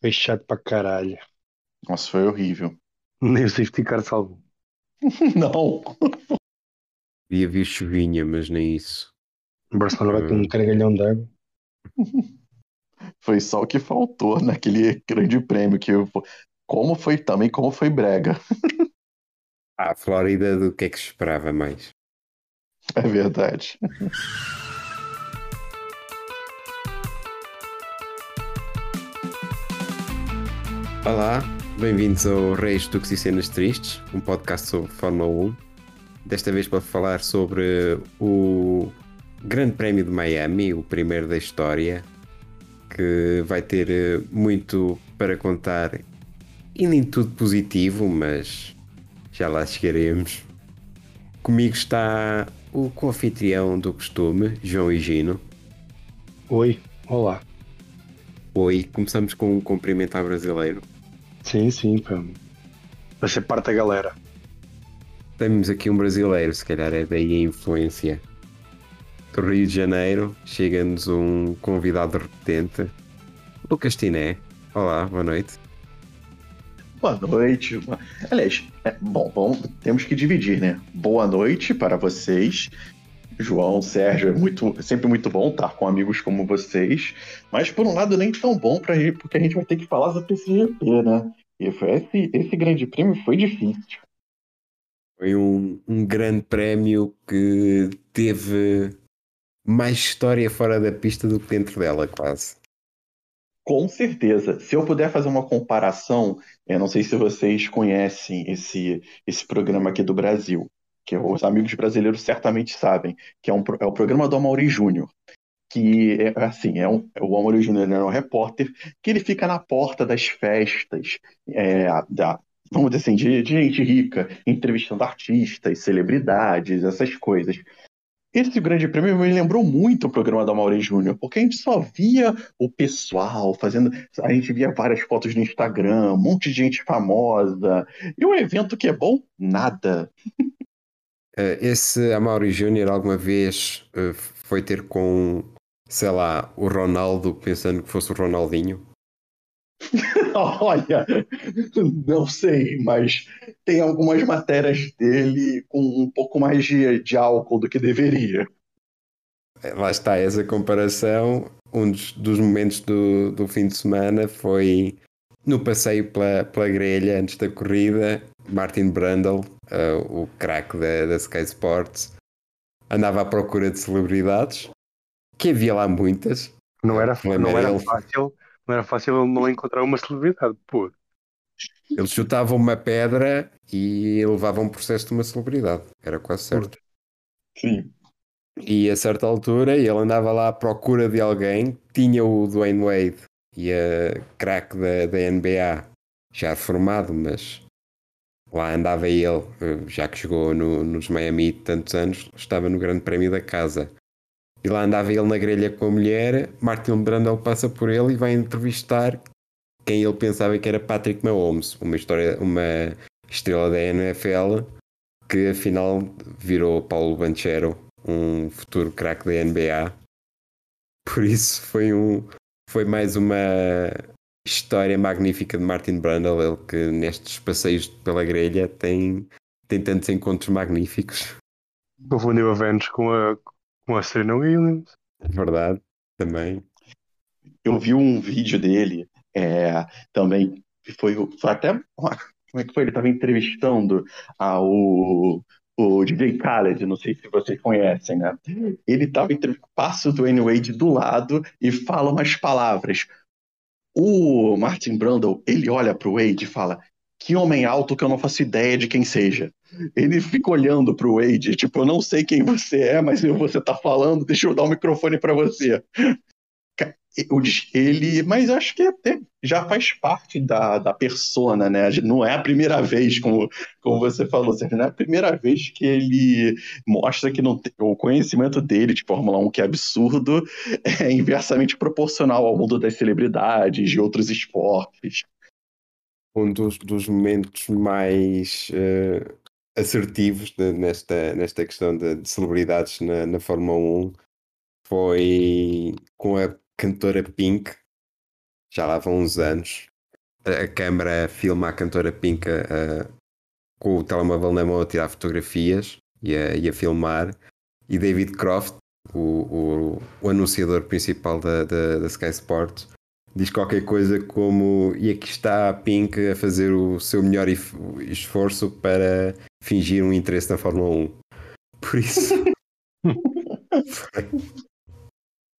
Foi chato para caralho. Nossa, foi horrível. Nem o safety car salvo. Não. Devia vir chuvinha, mas nem isso. O Barcelona vai ter um cargalhão de água. Foi só o que faltou naquele grande prêmio que eu... como foi também como foi brega. Ah, Flórida, do que é que se esperava mais? É verdade. Olá, bem-vindos ao Reis, Tux e Cenas Tristes, um podcast sobre Fórmula 1. Desta vez para falar sobre o Grande Prémio de Miami, o primeiro da história, que vai ter eh, muito para contar e nem tudo positivo, mas já lá chegaremos. Comigo está o co-anfitrião do costume, João Higino. Oi, olá. Oi, começamos com um cumprimento ao brasileiro. Sim, sim, para, para ser parte da galera. Temos aqui um brasileiro, se calhar é daí a influência. Do Rio de Janeiro, chega-nos um convidado repetente, Lucas Tiné. Olá, boa noite. Boa noite. Aliás, é, bom, bom, temos que dividir, né? Boa noite para vocês. João, Sérgio, é muito, é sempre muito bom estar com amigos como vocês, mas por um lado nem tão bom para porque a gente vai ter que falar sobre esse GP, né? E foi esse, esse grande prêmio foi difícil. Foi um, um grande prémio que teve mais história fora da pista do que dentro dela, quase. Com certeza. Se eu puder fazer uma comparação, eu não sei se vocês conhecem esse, esse programa aqui do Brasil, que os amigos brasileiros certamente sabem, que é, um, é o programa do Amaury Júnior. Que é assim, é um, o Amaury Júnior é um repórter que ele fica na porta das festas, é, da, vamos dizer assim, de, de gente rica, entrevistando artistas, celebridades, essas coisas. Esse grande prêmio me lembrou muito o programa da Maureen Júnior, porque a gente só via o pessoal fazendo. A gente via várias fotos no Instagram, um monte de gente famosa. E o evento que é bom, nada. Esse Amaury Júnior alguma vez uh, foi ter com, sei lá, o Ronaldo pensando que fosse o Ronaldinho? Olha, não sei, mas tem algumas matérias dele com um pouco mais de, de álcool do que deveria. É, lá está essa comparação. Um dos, dos momentos do, do fim de semana foi no passeio pela, pela grelha antes da corrida. Martin Brundle, uh, o craque da, da Sky Sports, andava à procura de celebridades, que havia lá muitas. Não era, não era fácil não era fácil ele não encontrar uma celebridade, pô. Ele chutava uma pedra e levava um processo de uma celebridade. Era quase certo. Sim. E a certa altura ele andava lá à procura de alguém. Tinha o Dwayne Wade e a craque da, da NBA já formado, mas lá andava ele, já que jogou no, nos Miami tantos anos, estava no Grande Prémio da Casa. E lá andava ele na grelha com a mulher. Martin Brandel passa por ele e vai entrevistar quem ele pensava que era Patrick Mahomes, uma história, uma estrela da NFL que afinal virou Paulo Banchero, um futuro craque da NBA. Por isso foi um foi mais uma história magnífica de Martin Brundle, ele que nestes passeios pela grelha tem, tem tantos encontros magníficos. Confundiu a Vênus com a, com a Serena Williams. É verdade, também. Eu vi um vídeo dele é, também, foi, foi até. Como é que foi? Ele estava entrevistando a, o, o DJ Khaled, não sei se vocês conhecem, né? Ele estava passa o Dwayne Wade do lado e fala umas palavras. O Martin Brundle, ele olha para o Wade e fala: Que homem alto que eu não faço ideia de quem seja. Ele fica olhando pro Wade, tipo, eu não sei quem você é, mas você tá falando, deixa eu dar o microfone para você. Ele, mas acho que até já faz parte da, da persona, né? Não é a primeira vez, como, como você falou, não é a primeira vez que ele mostra que não tem, o conhecimento dele de Fórmula 1, que é absurdo, é inversamente proporcional ao mundo das celebridades, de outros esportes. Um dos, dos momentos mais uh, assertivos de, nesta, nesta questão de, de celebridades na, na Fórmula 1 foi com a cantora Pink, já lá vão uns anos. A, câmara filma a cantora Pinka uh, com o telemóvel na mão a tirar fotografias e a, e a filmar. E David Croft, o, o, o anunciador principal da, da, da Sky Sports, diz qualquer coisa como e aqui está a Pink a fazer o seu melhor esforço para fingir um interesse na Fórmula 1. Por isso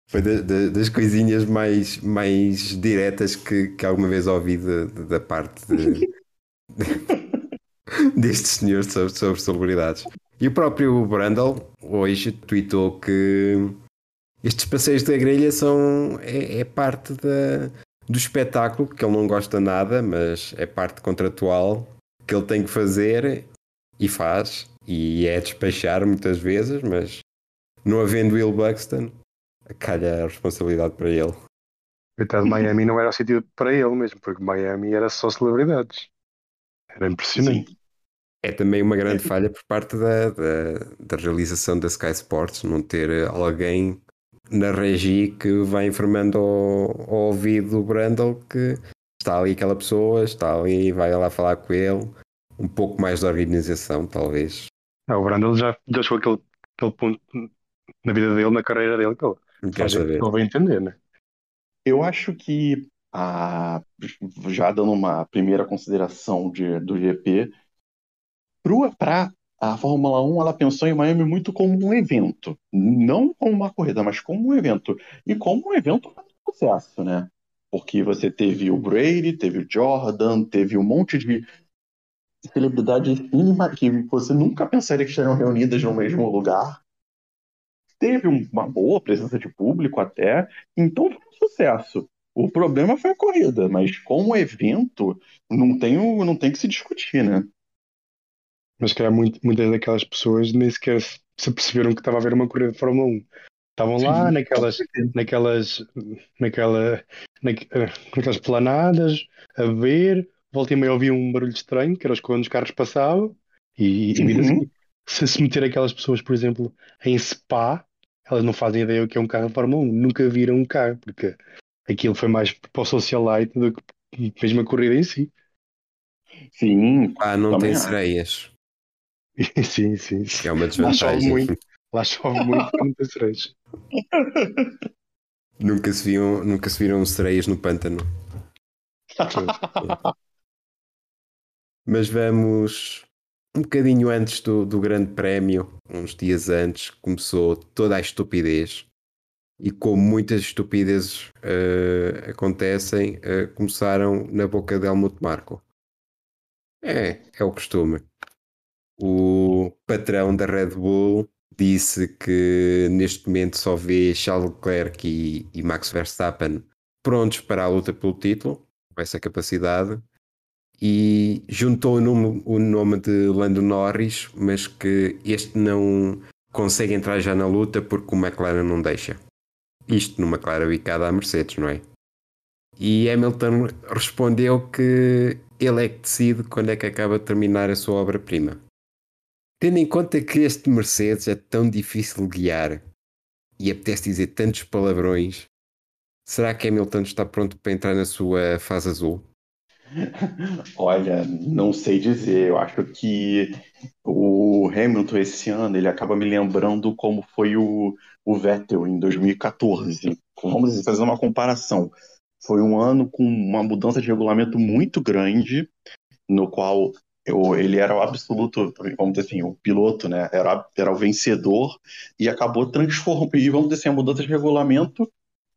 foi de, de, das coisinhas mais, mais diretas que, que alguma vez ouvi de, da parte destes senhores sobre, sobre celebridades. E o próprio Brandel hoje tweetou que estes passeios da grelha são é, é parte da, do espetáculo que ele não gosta nada, mas é parte contratual que ele tem que fazer e faz e é despachar muitas vezes, mas não havendo Will Buxton, calha a responsabilidade para ele. Coitado, Miami não era o sítio para ele mesmo, porque Miami era só celebridades. Era impressionante. Sim. É também uma grande falha por parte da, da, da, realização da Sky Sports, não ter alguém na regi que vai informando ao, ao ouvido do Brandle que está ali aquela pessoa, está ali, vai lá falar com ele. Um pouco mais de organização, talvez. Ah, o Brandle já, já chegou aquele, aquele ponto na vida dele, na carreira dele, que ele, ele vai entender, né? Eu acho que, a, já dando uma primeira consideração de, do GP, para a Fórmula 1 ela pensou em Miami muito como um evento, não como uma corrida, mas como um evento. E como um evento de sucesso, né? Porque você teve o Brady, teve o Jordan, teve um monte de celebridades que você nunca pensaria que estariam reunidas no mesmo lugar. Teve uma boa presença de público até, então foi um sucesso. O problema foi a corrida, mas como evento, não tem, não tem que se discutir, né? mas que muitas daquelas pessoas nem sequer se perceberam que estava a haver uma corrida de Fórmula 1. Estavam lá naquelas, naquelas, naquela, naquelas planadas a ver, volta e meia ouvia um barulho estranho, que era quando os carros passavam, e, e uhum. se se meter aquelas pessoas, por exemplo, em Spa, elas não fazem ideia o que é um carro de Fórmula 1, nunca viram um carro, porque aquilo foi mais para o socialite do que mesmo a corrida em si. Sim. Ah, não tem sereias. sim, sim. sim. É uma desvantagem. Lá chove muito, lá chove muito com muitas sereias. Nunca se, viam, nunca se viram sereias no pântano. Mas vamos um bocadinho antes do, do Grande Prémio, uns dias antes, começou toda a estupidez. E como muitas estupidezes uh, acontecem, uh, começaram na boca de Helmut Marko. É, é o costume. O patrão da Red Bull disse que neste momento só vê Charles Leclerc e, e Max Verstappen prontos para a luta pelo título, com essa capacidade, e juntou o nome, o nome de Lando Norris, mas que este não consegue entrar já na luta porque o McLaren não deixa. Isto numa clara bicada à Mercedes, não é? E Hamilton respondeu que ele é que decide quando é que acaba de terminar a sua obra-prima. Tendo em conta que este Mercedes é tão difícil de guiar e apetece dizer tantos palavrões, será que Hamilton está pronto para entrar na sua fase azul? Olha, não sei dizer. Eu acho que o Hamilton esse ano ele acaba me lembrando como foi o, o Vettel em 2014. Vamos fazer uma comparação. Foi um ano com uma mudança de regulamento muito grande, no qual eu, ele era o absoluto, vamos dizer assim, o piloto, né? Era, era o vencedor e acabou transformando. E vamos dizer assim, a mudança de regulamento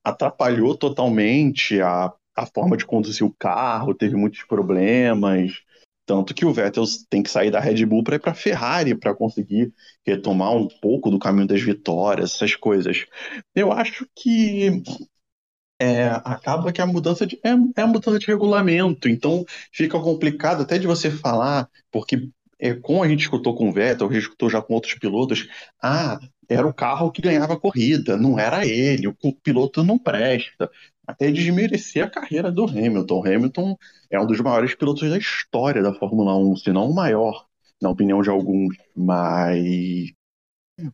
atrapalhou totalmente a, a forma de conduzir o carro, teve muitos problemas. Tanto que o Vettel tem que sair da Red Bull para ir para a Ferrari para conseguir retomar um pouco do caminho das vitórias, essas coisas. Eu acho que é, acaba que a mudança de, é, é a mudança de regulamento, então fica complicado até de você falar, porque é, como a gente escutou com o Vettel, a gente escutou já com outros pilotos, ah, era o carro que ganhava a corrida, não era ele, o, o piloto não presta. Até desmerecer a carreira do Hamilton. Hamilton é um dos maiores pilotos da história da Fórmula 1, se não o maior, na opinião de alguns, mas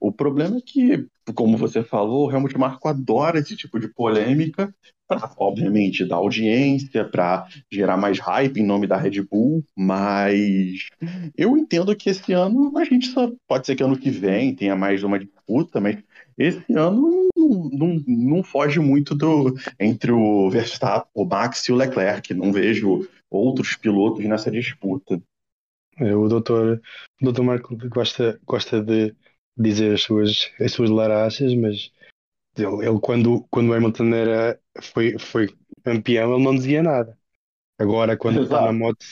O problema é que, como você falou, o Helmut Marko adora esse tipo de polêmica para, obviamente, dar audiência, para gerar mais hype em nome da Red Bull, mas eu entendo que esse ano a gente só pode ser que ano que vem tenha mais uma disputa, mas esse ano não, não, não foge muito do entre o Verstappen, o Max e o Leclerc. Não vejo outros pilotos nessa disputa. É, o doutor, o doutor Marco gosta, gosta de dizer as suas, as suas larachas, mas ele, ele quando, quando o Hamilton era, foi, foi campeão, ele não dizia nada. Agora, quando está na moto,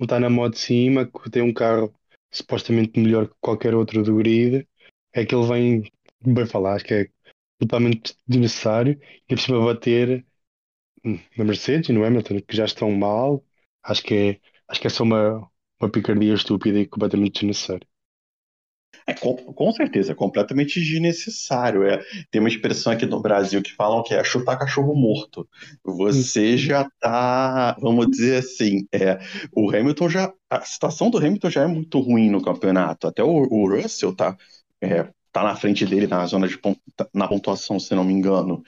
está na moto de cima, que tem um carro supostamente melhor que qualquer outro do grid, é que ele vem, bem falar, acho que é totalmente desnecessário, e por cima bater na Mercedes e no Hamilton, que já estão mal, acho que é, acho que é só uma, uma picardia estúpida e completamente desnecessária. É, com, com, certeza, é completamente desnecessário. É, tem uma expressão aqui no Brasil que falam que é chutar cachorro morto. Você já tá, vamos dizer assim, é, o Hamilton já. A situação do Hamilton já é muito ruim no campeonato. Até o, o Russell tá, é, tá na frente dele na zona de na pontuação, se não me engano.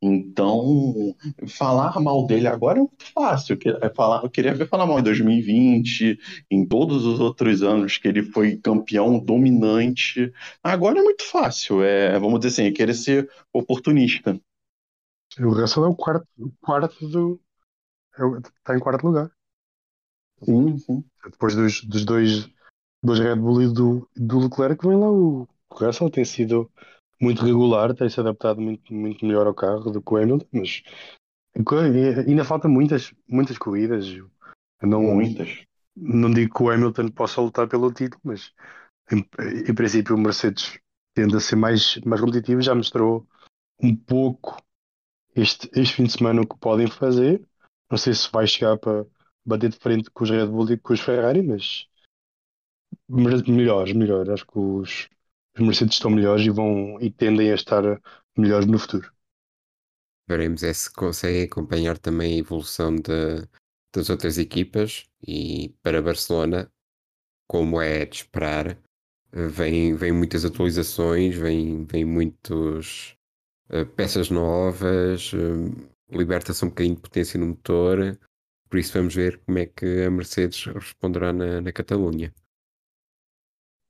Então, falar mal dele agora é muito fácil. É falar, eu queria ver falar mal em 2020, em todos os outros anos que ele foi campeão dominante. Agora é muito fácil. É, vamos dizer assim, é querer ser oportunista. O Russell é o quarto, o quarto do. Está é em quarto lugar. Sim, sim. Depois dos, dos dois, dois Red Bull e do, do Leclerc, vem lá o, o Russell, tem sido muito regular, tem-se adaptado muito, muito melhor ao carro do que o Hamilton, mas ainda falta muitas, muitas corridas. Não, muitas. Não digo que o Hamilton possa lutar pelo título, mas em, em princípio o Mercedes tende a ser mais, mais competitivo, já mostrou um pouco este, este fim de semana o que podem fazer. Não sei se vai chegar para bater de frente com os Red Bull e com os Ferrari, mas melhores, melhores. Acho que os, os Mercedes estão melhores e vão e tendem a estar melhores no futuro. Veremos é se conseguem acompanhar também a evolução de, das outras equipas e para Barcelona, como é de esperar, vem, vem muitas atualizações, vem, vem muitos uh, peças novas, uh, liberta-se um bocadinho de potência no motor, por isso vamos ver como é que a Mercedes responderá na, na Catalunha.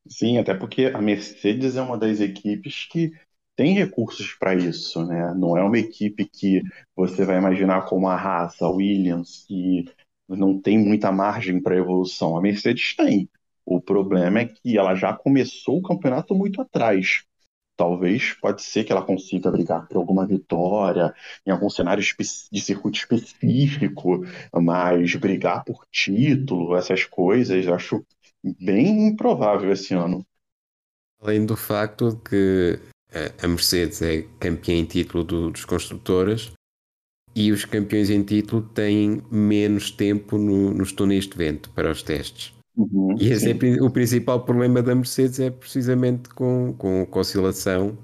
Sim, até porque a Mercedes é uma das equipes que tem recursos para isso, né? Não é uma equipe que você vai imaginar como a Haas, a Williams, que não tem muita margem para evolução. A Mercedes tem. O problema é que ela já começou o campeonato muito atrás. Talvez pode ser que ela consiga brigar por alguma vitória em algum cenário de circuito específico, mas brigar por título, essas coisas, acho bem improvável esse ano. Além do facto de que a Mercedes é campeã em título do, dos construtores e os campeões em título têm menos tempo no, nos túneis de vento para os testes. Uhum, e esse é o principal problema da Mercedes é precisamente com, com, com oscilação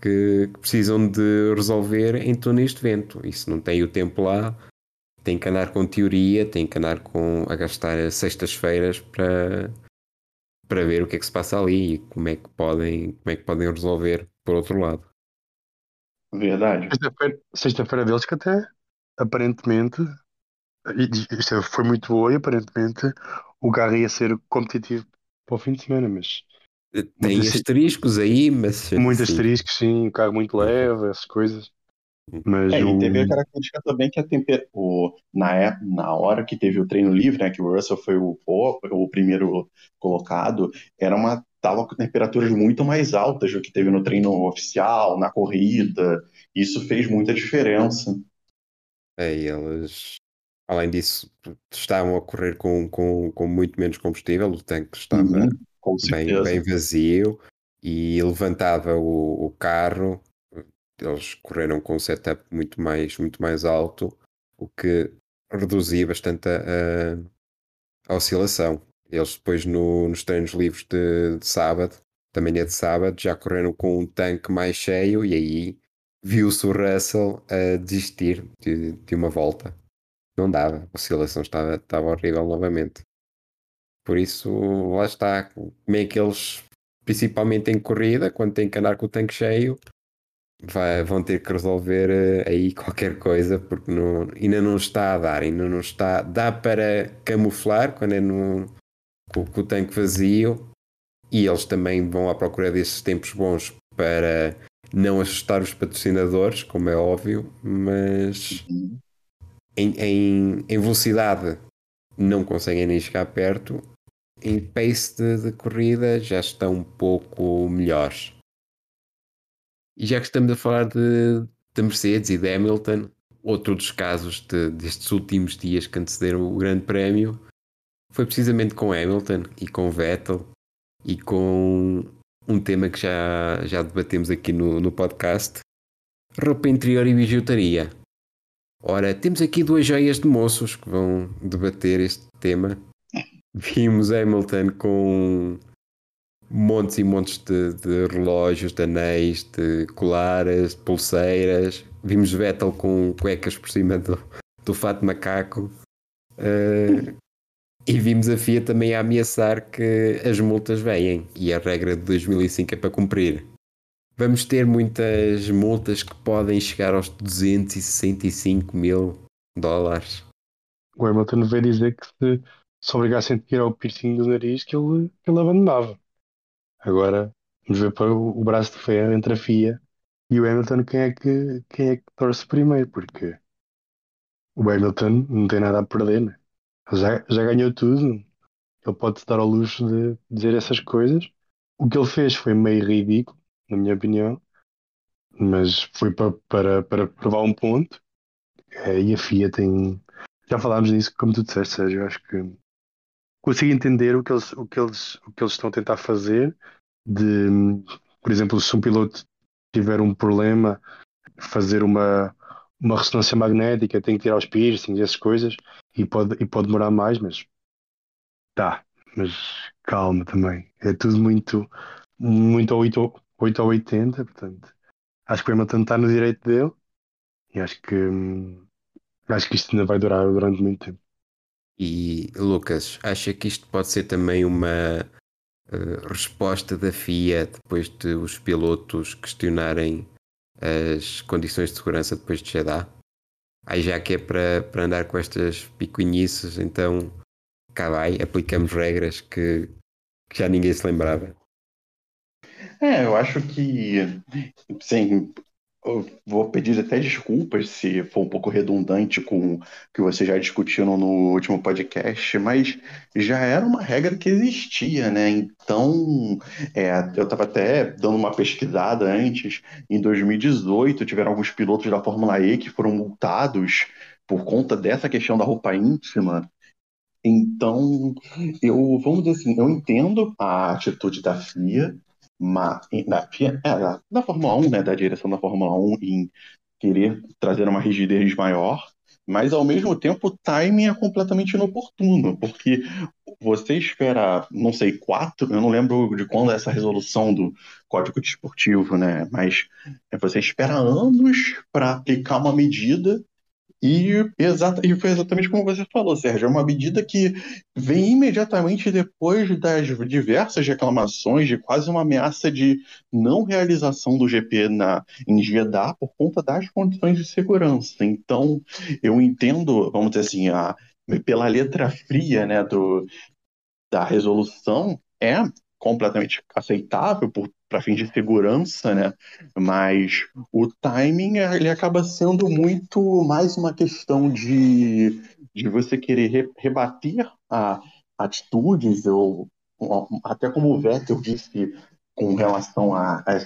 que, que, precisam de resolver em túneis de vento. E se não tem o tempo lá, tem que andar com teoria, tem que andar com, a gastar sextas-feiras para, para ver o que é que se passa ali e como é que podem, como é que podem resolver por outro lado. Verdade. Sexta-feira sexta deles que até aparentemente isto foi muito boa e aparentemente o carro ia ser competitivo para o fim de semana, mas tem asteriscos aí, mas muitos asteriscos, sim, o carro muito leve, essas coisas. Mas é, o... e teve a característica também que a temperatura, na, é, na hora que teve o treino livre, né, que o Russell foi o, o primeiro colocado, era uma tava com temperaturas muito mais altas do que teve no treino oficial, na corrida. Isso fez muita diferença. É, e elas, além disso, estavam a correr com, com, com muito menos combustível, o tanque estava uhum, bem, bem vazio e levantava o, o carro eles correram com um setup muito mais, muito mais alto, o que reduzia bastante a, a oscilação. Eles depois no, nos treinos livres de, de sábado, também é de sábado, já correram com um tanque mais cheio e aí viu-se o Russell a desistir de, de uma volta. Não dava, a oscilação estava, estava horrível novamente. Por isso, lá está. Como é que eles principalmente em corrida, quando tem que andar com o tanque cheio, vai, vão ter que resolver uh, aí qualquer coisa, porque não, ainda não está a dar, ainda não está. Dá para camuflar quando é no, com, com o tanque vazio, e eles também vão à procura desses tempos bons para não assustar os patrocinadores, como é óbvio, mas uhum. em, em, em velocidade não conseguem nem chegar perto. Em pace de, de, corrida já estão um pouco melhores. E já que estamos a falar de, de Mercedes e de Hamilton, outro dos casos de, destes últimos dias que antecederam o Grande Prémio foi precisamente com Hamilton e com Vettel e com um tema que já, já debatemos aqui no, no podcast: roupa interior e bijuteria. Ora, temos aqui duas joias de moços que vão debater este tema. Vimos Hamilton com montes e montes de, de relógios, de anéis, de colares, de pulseiras. Vimos Vettel com cuecas por cima do, do fato macaco. Uh, e vimos a FIA também a ameaçar que as multas vêm e a regra de 2005 é para cumprir. Vamos ter muitas multas que podem chegar aos 265 mil dólares. O Hamilton veio dizer que se, se obrigassem a tirar o piercing do nariz que ele, que ele abandonava. Agora vamos ver para o, braço de ferro entre a FIA e o Hamilton quem é que, quem é que torce primeiro, porque o Hamilton não tem nada a perder, né? já, já ganhou tudo. Ele pode dar ao luxo de dizer essas coisas. O que ele fez foi meio ridículo, na minha opinião, mas foi para, para, para provar um ponto. É, e a FIA tem. Já falámos disso, como tu disseste, Sérgio. Eu acho que consigo entender o que eles, o que eles, o que eles estão a tentar fazer. De, por exemplo, se um piloto tiver um problema, fazer uma, uma ressonância magnética, tem que tirar os piercings, essas coisas, e pode, e pode demorar mais, mas tá, mas calma também. É tudo muito, muito ao 8, 8 ou 80, portanto, acho que o Hamilton está no direito dele e acho que hum, acho que isto ainda vai durar durante muito tempo. E Lucas, acha que isto pode ser também uma uh, resposta da FIA depois de os pilotos questionarem as condições de segurança depois de Jeddah? Aí já que é para, para andar com estas picuinhices, então cá vai, aplicamos regras que, que já ninguém se lembrava. É, eu acho que sim, vou pedir até desculpas se for um pouco redundante com o que vocês já discutiram no último podcast, mas já era uma regra que existia, né? Então, é, eu estava até dando uma pesquisada antes. Em 2018, tiveram alguns pilotos da Fórmula E que foram multados por conta dessa questão da roupa íntima. Então, eu, vamos dizer assim, eu entendo a atitude da FIA, uma, na, é, na Fórmula 1, né, da direção da Fórmula 1 em querer trazer uma rigidez maior, mas ao mesmo tempo o timing é completamente inoportuno, porque você espera, não sei, quatro, eu não lembro de quando é essa resolução do Código Desportivo, né? Mas você espera anos para aplicar uma medida e, exata, e foi exatamente como você falou, Sérgio. É uma medida que vem imediatamente depois das diversas reclamações de quase uma ameaça de não realização do GP na, em Jeddah por conta das condições de segurança. Então, eu entendo, vamos dizer assim, a, pela letra fria né, do, da resolução, é completamente aceitável para fins de segurança, né? Mas o timing ele acaba sendo muito mais uma questão de, de você querer re, rebater a atitudes ou até como o Vettel disse com relação a, a,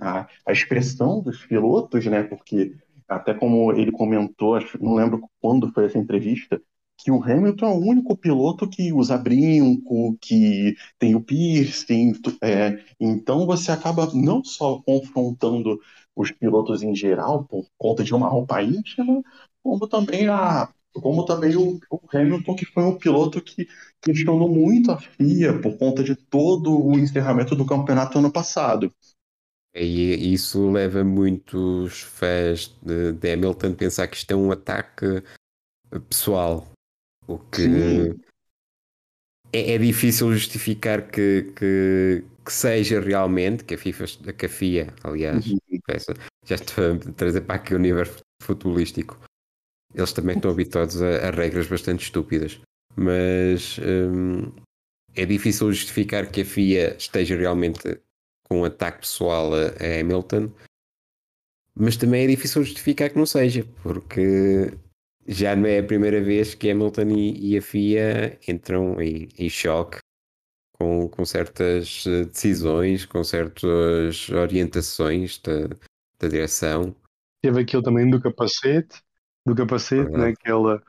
a, a expressão dos pilotos, né? Porque até como ele comentou, não lembro quando foi essa entrevista, que o Hamilton é o único piloto que usa brinco, que tem o piercing. É, então você acaba não só confrontando os pilotos em geral por conta de uma roupa íntima, como também a como também o, o Hamilton, que foi um piloto que questionou muito a FIA por conta de todo o encerramento do campeonato ano passado. E isso leva muitos fãs de, de Hamilton a pensar que isto é um ataque pessoal o que é, é, difícil justificar que, que, que seja realmente, que a FIFA, que a FIA, aliás, Uhum. peça, já estou a trazer para aqui o universo futebolístico. Eles também estão habituados a, a regras bastante estúpidas. Mas hum, é difícil justificar que a FIA esteja realmente com um ataque pessoal a, a Hamilton, mas também é difícil justificar que não seja, porque já não é a primeira vez que Hamilton e, e a FIA entram em, em choque com, com certas eh, decisões, com certas orientações da, da direção. Teve aquilo também do capacete, do capacete, Verdade. né, que ele,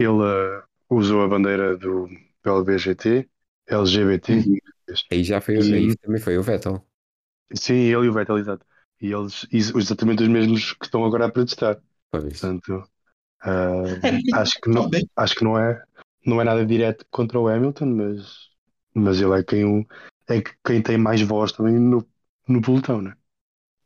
ele usou a bandeira do, do LBGT, LGBT. Uhum. Aí já foi, E- aí também foi o Vettel. Sim, ele e o Vettel, exato. E eles, ex- exatamente os mesmos que estão agora a protestar. Pois. Portanto, ah, acho, que não, acho que não é, não é nada direto contra o Hamilton, mas, mas ele é quem, é que- quem tem mais voz também no, no pelotão, né?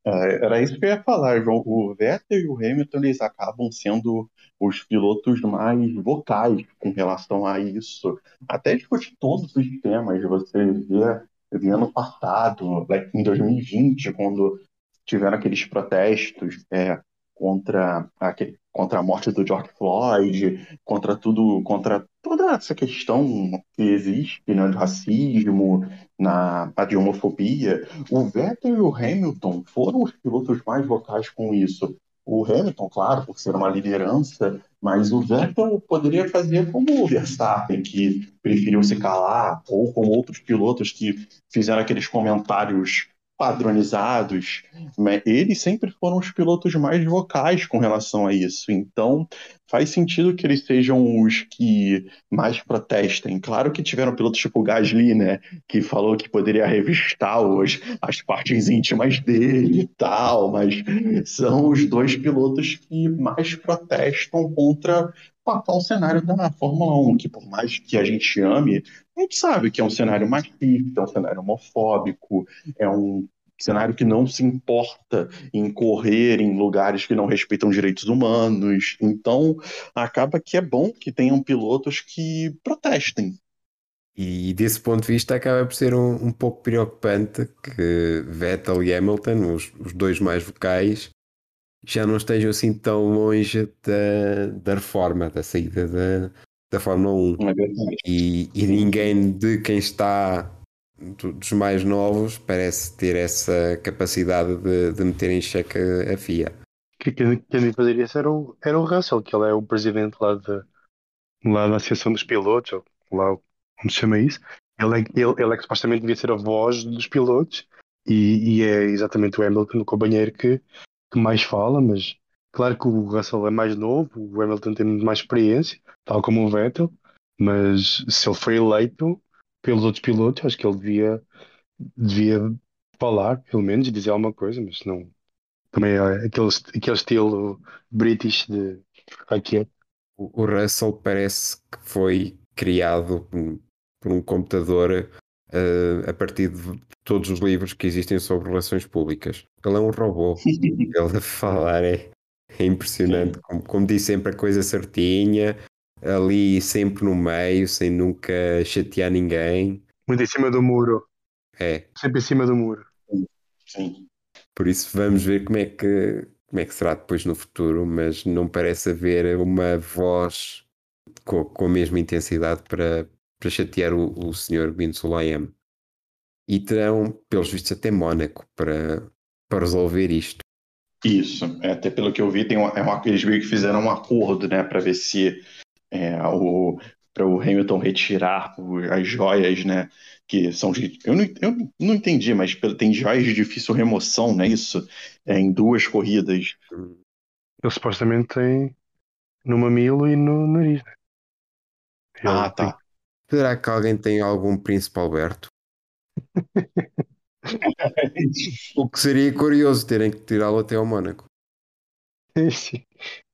Ah, Era isso que eu ia falar, João. O Vettel e o Hamilton eles acabam sendo os pilotos mais vocais com relação a isso. Até discutir todos os temas. Você vê, vê ano passado, like, em 2020, quando tiveram aqueles protestos é, contra, aquele, contra a morte do George Floyd, contra tudo, contra toda essa questão que existe, né, de racismo, na, a de homofobia. O Vettel e o Hamilton foram os pilotos mais vocais com isso. O Hamilton, claro, por ser uma liderança, mas o Vettel poderia fazer como o Verstappen, que preferiu se calar, ou como outros pilotos que fizeram aqueles comentários padronizados. Mas eles sempre foram os pilotos mais vocais com relação a isso. Então, faz sentido que eles sejam os que mais protestem. Claro que tiveram pilotos tipo o Gasly, né? que falou que poderia revistar os, as partes íntimas dele e tal, mas são os dois pilotos que mais protestam contra o atual cenário da Fórmula 1, que por mais que a gente ame, a gente sabe que é um cenário machista, é um cenário homofóbico, é um cenário que não se importa em correr em lugares que não respeitam direitos humanos. Então, acaba que é bom que tenham pilotos que protestem. E desse ponto de vista acaba por ser um, um pouco preocupante que Vettel e Hamilton, os, os dois mais vocais, já não estejam assim tão longe da, da reforma, da saída da, da Fórmula 1. Não é verdade? E, e ninguém de quem está do- dos mais novos parece ter essa capacidade de, de meter em xeque a, FIA. Que- Quem, quem fazer isso era o, era o Russell, que ele é o presidente lá da, lá da Associação dos Pilotos, ou lá como se chama isso. Ele é, ele, ele é que supostamente devia ser a voz dos pilotos e, e é exatamente o Hamilton, o companheiro, que, que mais fala, mas claro que o Russell é mais novo, o Hamilton tem muito mais experiência, tal como o Vettel, mas se ele foi eleito pelos outros pilotos, acho que ele devia, devia falar, pelo menos, dizer alguma coisa, mas não. Também é aquele, aquele estilo British de aqui é. O, o Russell parece que foi criado por um computador eh, a partir de todos os livros que existem sobre relações públicas. Ele é um robô. Ele a falar é, é impressionante. Como, como diz sempre a coisa certinha, ali sempre no meio, sem nunca chatear ninguém. Muito em cima do muro. É, Sempre em cima do muro. Sim. por isso vamos ver como é que como é que será depois no futuro, mas não parece haver uma voz com, com a mesma intensidade para, para chatear o, o senhor Bin Sulayem. E terão, pelos vistos, até Mónaco para, para resolver isto. Isso, é, até pelo que eu vi, tem uma, é uma, eles meio que fizeram um acordo, né, para ver se é, o para o Hamilton retirar as joias, né, que são eu não, eu não entendi, mas tem joias de difícil remoção, não é isso? É, em duas corridas. Ele supostamente tem no mamilo e no nariz. Né? Ele Ah, tem- tá. Será que alguém tem algum Príncipe Alberto? O que seria curioso terem que tirá-lo até ao Mónaco. Sim,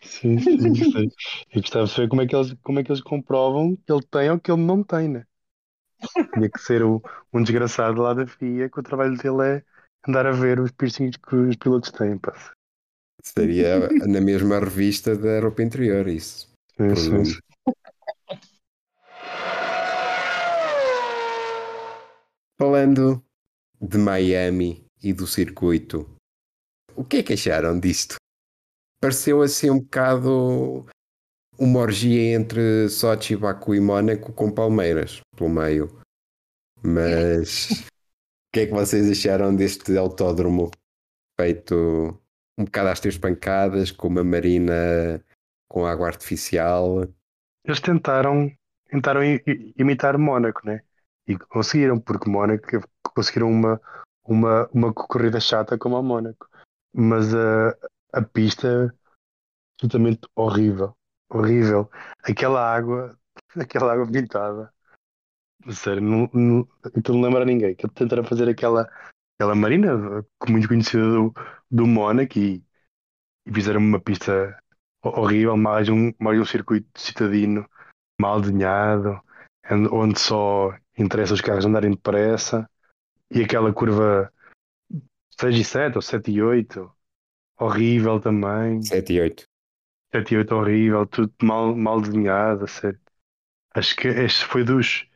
sim, sim, sei. Eu gostava de saber como é que eles, como é que eles comprovam que ele tem ou que ele não tem, né? Tinha que ser o, um desgraçado lá da FIA que o trabalho dele é andar a ver os piercings que os pilotos têm, pá. Seria na mesma revista da roupa interior, isso. Sim, sim, Presumo. sim. Falando de Miami e do circuito. O que é que acharam disto? Pareceu assim um bocado uma orgia entre Sochi, Baku e Mónaco com Palmeiras pelo meio. Mas o que é que vocês acharam deste autódromo feito um bocado às três pancadas, com uma marina com água artificial? Eles tentaram, tentaram imitar Mónaco, né? E conseguiram, porque Mónaco conseguiram uma, uma, uma corrida chata como a Mónaco. Mas a, a pista absolutamente horrível. Horrível. Aquela água, aquela água pintada. Sério, não, não, então não lembra ninguém. Que tentaram fazer aquela, aquela marina muito conhecida do, do Mónaco e, e fizeram uma pista horrível, mais um, mais um circuito citadino mal desenhado, onde só interessa os carros andarem depressa, e aquela curva 6 e 7 ou 7 e 8, horrível também. 7 e 8. 7 e 8 horrível, tudo mal, mal desenhado, sério. Acho que este foi dos,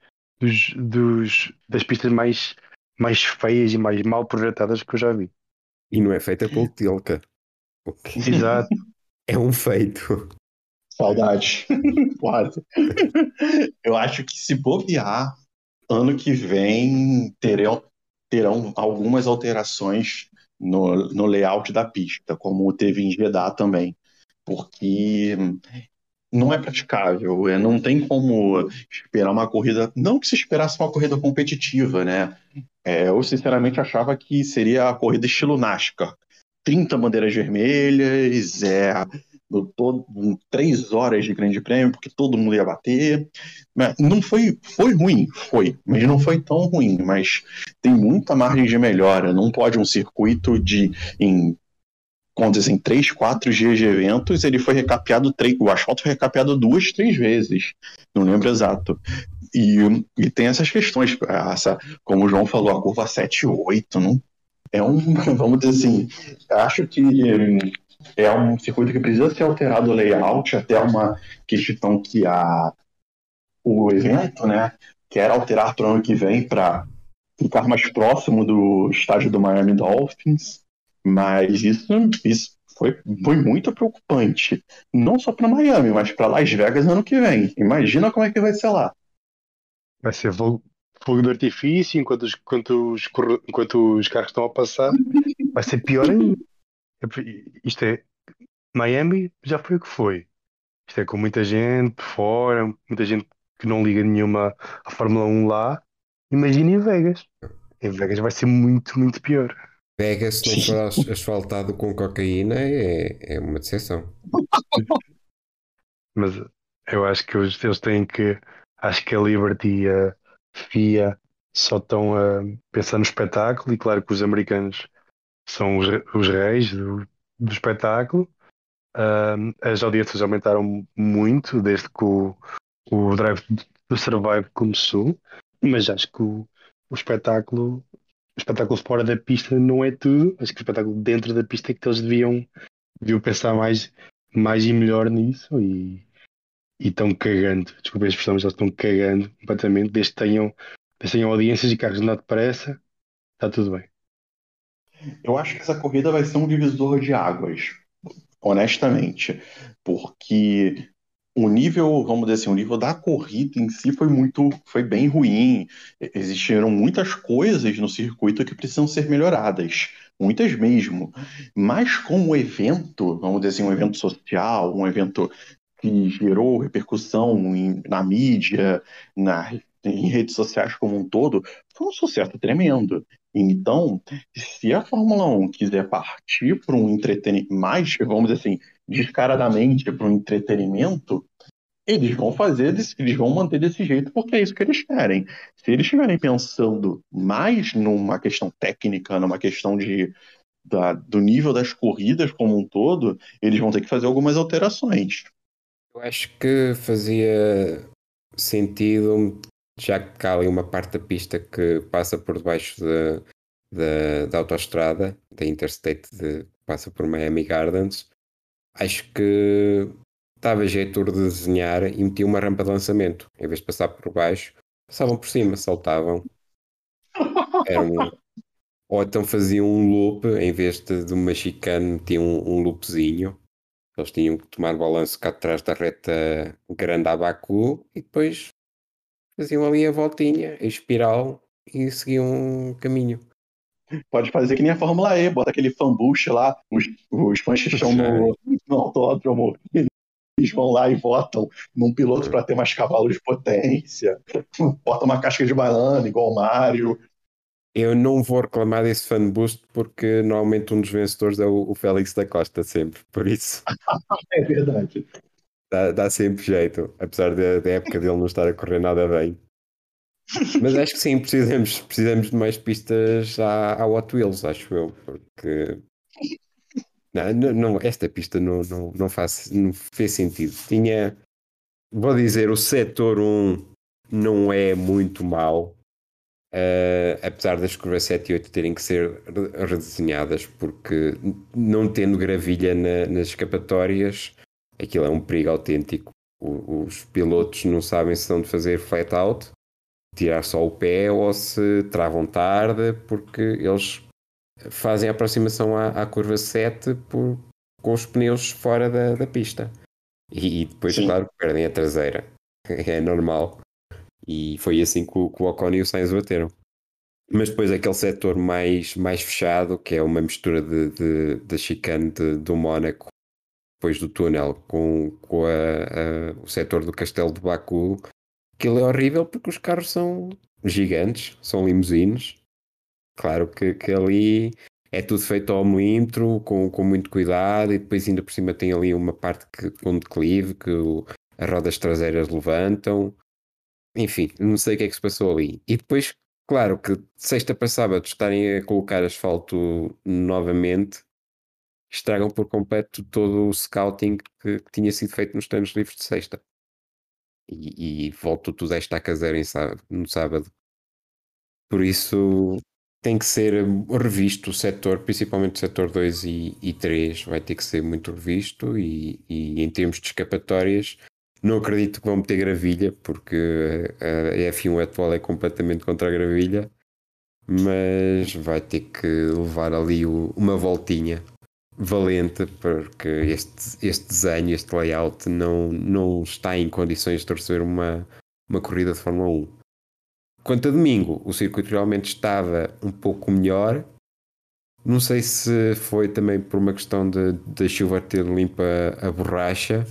dos, dos, das pistas mais, mais feias e mais mal projetadas que eu já vi. E não é feita pelo Tilka. Exato. É um feito. Saudade. Quase. Eu acho que se bobear, ano que vem terão, terão algumas alterações no, no layout da pista, como teve em Jeddah também. Porque não é praticável, é, não tem como esperar uma corrida, não que se esperasse uma corrida competitiva, né? É, eu sinceramente achava que seria a corrida estilo NASCAR, 30 bandeiras vermelhas, é, todo, três horas de grande prêmio, porque todo mundo ia bater. Não foi, foi ruim, foi, mas não foi tão ruim. Mas tem muita margem de melhora. Não pode um circuito de em quando em três, quatro dias de eventos, ele foi recapeado, três, o asfalto foi recapeado duas, três vezes, não lembro exato. E, e tem essas questões, essa, como o João falou, a curva 7 e 8, não, é um, vamos dizer assim, acho que é um circuito que precisa ser alterado o layout, até uma questão que a, o evento, né, quer alterar para o ano que vem para ficar mais próximo do estádio do Miami Dolphins, mas isso, isso foi, foi muito preocupante, não só para Miami, mas para Las Vegas ano que vem. Imagina como é que vai ser lá. Vai ser fogo, fogo de artifício enquanto os, enquanto, os, enquanto os carros estão a passar. Vai ser pior ainda. Isto é, Miami já foi o que foi. Isto é com muita gente fora, muita gente que não liga nenhuma à Fórmula 1 lá. Imagina em Vegas. Em Vegas vai ser muito, muito pior. Vegas, se não for asfaltado com cocaína, é, é uma decepção. Mas eu acho que eles, eles têm que. Acho que a Liberty e a FIA só estão a pensar no espetáculo, e claro que os americanos são os, os reis do, do espetáculo. As audiências aumentaram muito desde que o, o Drive do Survive começou, mas acho que o, o espetáculo o espetáculo fora da pista não é tudo, acho que o espetáculo dentro da pista é que eles deviam, deviam pensar mais, mais e melhor nisso e estão cagando, desculpa a expressão, mas eles estão cagando completamente, desde que tenham, desde que tenham audiências e carros andar depressa, está tudo bem. Eu acho que essa corrida vai ser um divisor de águas, honestamente, porque o nível, vamos dizer assim, o nível da corrida em si foi muito, foi bem ruim. Existiram muitas coisas no circuito que precisam ser melhoradas, muitas mesmo. Mas como evento, vamos dizer assim, um evento social, um evento que gerou repercussão em, na mídia, na, em redes sociais como um todo, foi um sucesso tremendo. Então, se a Fórmula 1 quiser partir para um entretenimento mais, vamos dizer assim, descaradamente para um entretenimento, eles vão fazer, eles vão manter desse jeito porque é isso que eles querem. Se eles estiverem pensando mais numa questão técnica, numa questão de, da, do nível das corridas como um todo, eles vão ter que fazer algumas alterações. Eu acho que fazia sentido já que há ali uma parte da pista que passa por debaixo da, da, da autoestrada, da Interstate que passa por Miami Gardens, acho que dava jeito de desenhar e metia uma rampa de lançamento. Em vez de passar por baixo, passavam por cima, saltavam. Um, ou então faziam um loop, em vez de, de uma chicane, tinham um, um loopzinho. Eles tinham que tomar balanço cá atrás da reta grande a Baku e depois faziam ali a voltinha, em espiral e seguiam um caminho. Pode fazer que nem a Fórmula E, bota aquele fanbush lá, os, os fãs que estão no, no autódromo, eles vão lá e votam num piloto para ter mais cavalos de potência, bota uma casca de banana igual o Mario. Eu não vou reclamar desse fan boost porque normalmente um dos vencedores é o, o Félix da Costa, sempre. Por isso. é verdade. Dá, dá sempre jeito, apesar da época dele não estar a correr nada bem. Mas acho que sim, precisamos, precisamos de mais pistas à, à Hot Wheels, acho eu, porque não, não, esta pista não, não, não, faz, não fez sentido. Tinha, vou dizer, o setor 1 não é muito mau, uh, apesar das curvas 7 e 8 terem que ser redesenhadas, porque não tendo gravilha na, nas escapatórias, aquilo é um perigo autêntico. O, os pilotos não sabem se estão de fazer flat out tirar só o pé ou se travam tarde, porque eles fazem a aproximação à, à curva 7 por, com os pneus fora da, da pista. E, e depois, Sim. claro, perdem a traseira. É normal. E foi assim que o, que o Ocon e o Sainz bateram. Mas depois aquele setor mais, mais fechado, que é uma mistura de, de, de chicane do Mónaco, depois do túnel, com, com a, a, o setor do Castelo de Baku, Aquilo é horrível porque os carros são gigantes, são limusines. Claro que, que ali é tudo feito ao milímetro, com, com muito cuidado, e depois ainda por cima tem ali uma parte que, com declive, que o, as rodas traseiras levantam. Enfim, não sei o que é que se passou ali. E depois, claro que sexta para sábado estarem a colocar asfalto novamente, estragam por completo todo o scouting que, que tinha sido feito nos treinos livres de sexta e, e voltou tudo a estaca zero sábado, no sábado. Por isso tem que ser revisto o setor, principalmente o setor 2 e, e 3, vai ter que ser muito revisto e, e, em termos de escapatórias não acredito que vão meter gravilha porque a F1 atual é completamente contra a gravilha mas vai ter que levar ali uma voltinha valente, porque este, este desenho, este layout não, não está em condições de torcer uma, uma corrida de Fórmula 1. Quanto a domingo, o circuito realmente estava um pouco melhor. Não sei se foi também por uma questão de, de chuva ter limpa a borracha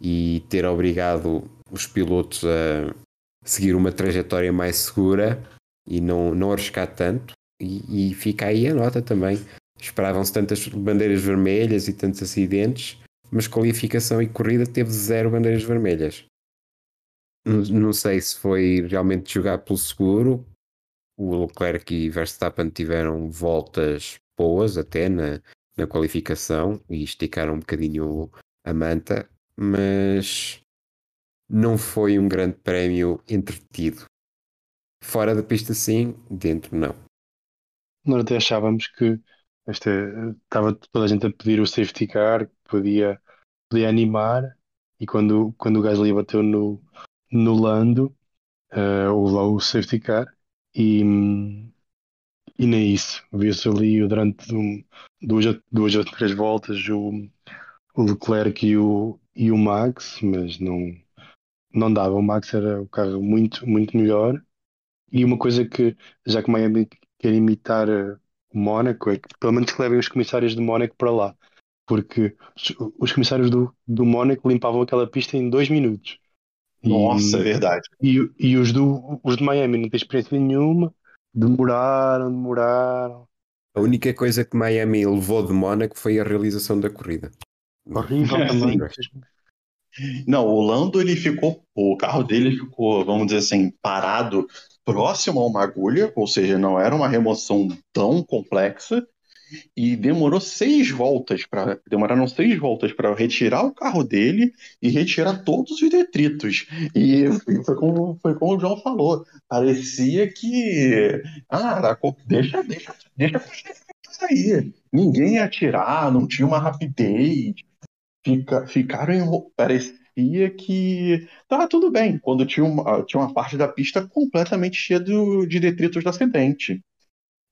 e ter obrigado os pilotos a seguir uma trajetória mais segura e não, não arriscar tanto. E, e fica aí a nota também Esperavam-se tantas bandeiras vermelhas e tantos acidentes, mas qualificação e corrida teve zero bandeiras vermelhas. Não sei se foi realmente jogar pelo seguro. O Leclerc e Verstappen tiveram voltas boas até na, na qualificação e esticaram um bocadinho a manta, mas não foi um grande prémio entretido. Fora da pista, sim, dentro, não. Nós até achávamos que esta, estava toda a gente a pedir o safety car, que podia, podia animar, e quando, quando o Gasly bateu no, no Lando, uh, houve lá o safety car, e, e nem isso. Viu-se ali durante um, duas, duas ou três voltas o, o Leclerc e o, e o Max, mas não, não dava. O Max era o carro muito, muito melhor. E uma coisa que, já que Miami quer imitar eh, Mónaco é que pelo menos que levem os comissários de Mónaco para lá. Porque os comissários do, do Mónaco limpavam aquela pista em dois minutos. Nossa, e, é verdade. E, e os, do, os de Miami não têm experiência nenhuma, demoraram, demoraram. A única coisa que Miami levou de Mónaco foi a realização da corrida. Horrível também. Não, o Lando ele ficou, o carro dele ficou, vamos dizer assim, parado próximo a uma agulha, ou seja, não era uma remoção tão complexa, e demorou seis voltas para demoraram seis voltas para retirar o carro dele e retirar todos os detritos. E foi como, foi como o João falou, parecia que ah, deixa, deixa, deixa aí. Ninguém ia atirar, não tinha uma rapidez. Fica, ficaram parecia parecia que tava tudo bem, quando tinha uma, tinha uma parte da pista completamente cheia do, de detritos da acidente.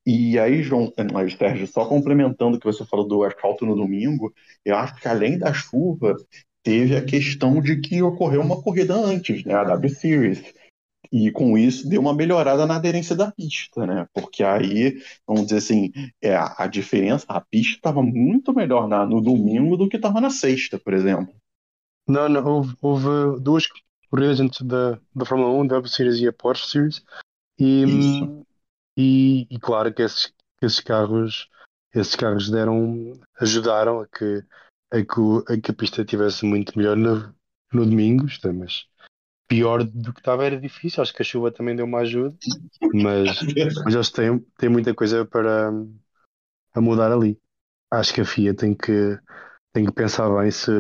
E aí, João, mas, Sérgio, só complementando o que você falou do asfalto no domingo, eu acho que além da chuva, teve a questão de que ocorreu uma corrida antes, né, a W Series. E com isso deu uma melhorada na aderência da pista, né? Porque aí, vamos dizer assim, é, a diferença, a pista estava muito melhor na, no domingo do que estava na sexta, por exemplo. Não, não, houve, houve duas corridas antes da, da Fórmula 1, da W Series e a Porsche Series. E, e, e claro que esses, que esses carros esses carros deram ajudaram a que a que, a que a pista estivesse muito melhor no, no domingo, é, mas pior do que estava era difícil, acho que a chuva também deu uma ajuda, mas, mas eles têm, têm muita coisa para a mudar ali. Acho que a FIA tem que, tem que pensar bem se,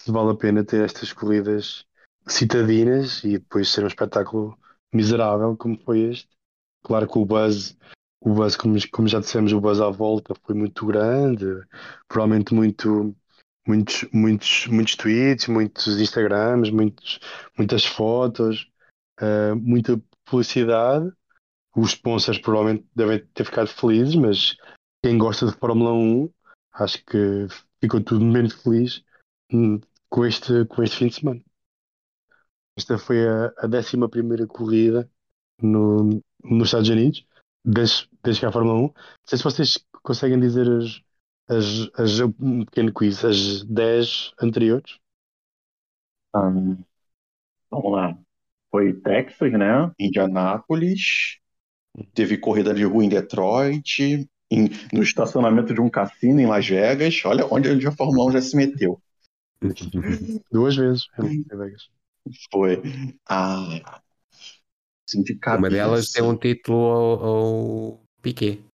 se vale a pena ter estas corridas citadinas e depois ser um espetáculo miserável como foi este. Claro que o buzz, o buzz como, como já dissemos, o buzz à volta foi muito grande, provavelmente muito, muitos, muitos, muitos tweets, muitos Instagrams, muitos, muitas fotos, eh, muita publicidade. Os sponsors provavelmente devem ter ficado felizes, mas quem gosta de Fórmula 1 acho que ficou tudo menos feliz hum, com este, com este fim de semana. Esta foi a, a 11 primeira corrida no, nos Estados Unidos, desde, desde que a Fórmula 1. Não sei se vocês conseguem dizer as, as, as, um pequeno quiz, as 10 anteriores. Hum, vamos lá. Foi Texas, né? Indianápolis. Teve corrida de rua em Detroit. em- no estacionamento de um cassino em Las Vegas. Olha onde a Fórmula 1 já se meteu. Duas vezes em Vegas. Foi a. Assim, de Uma delas cabeça. tem um título ao, ao Piquet.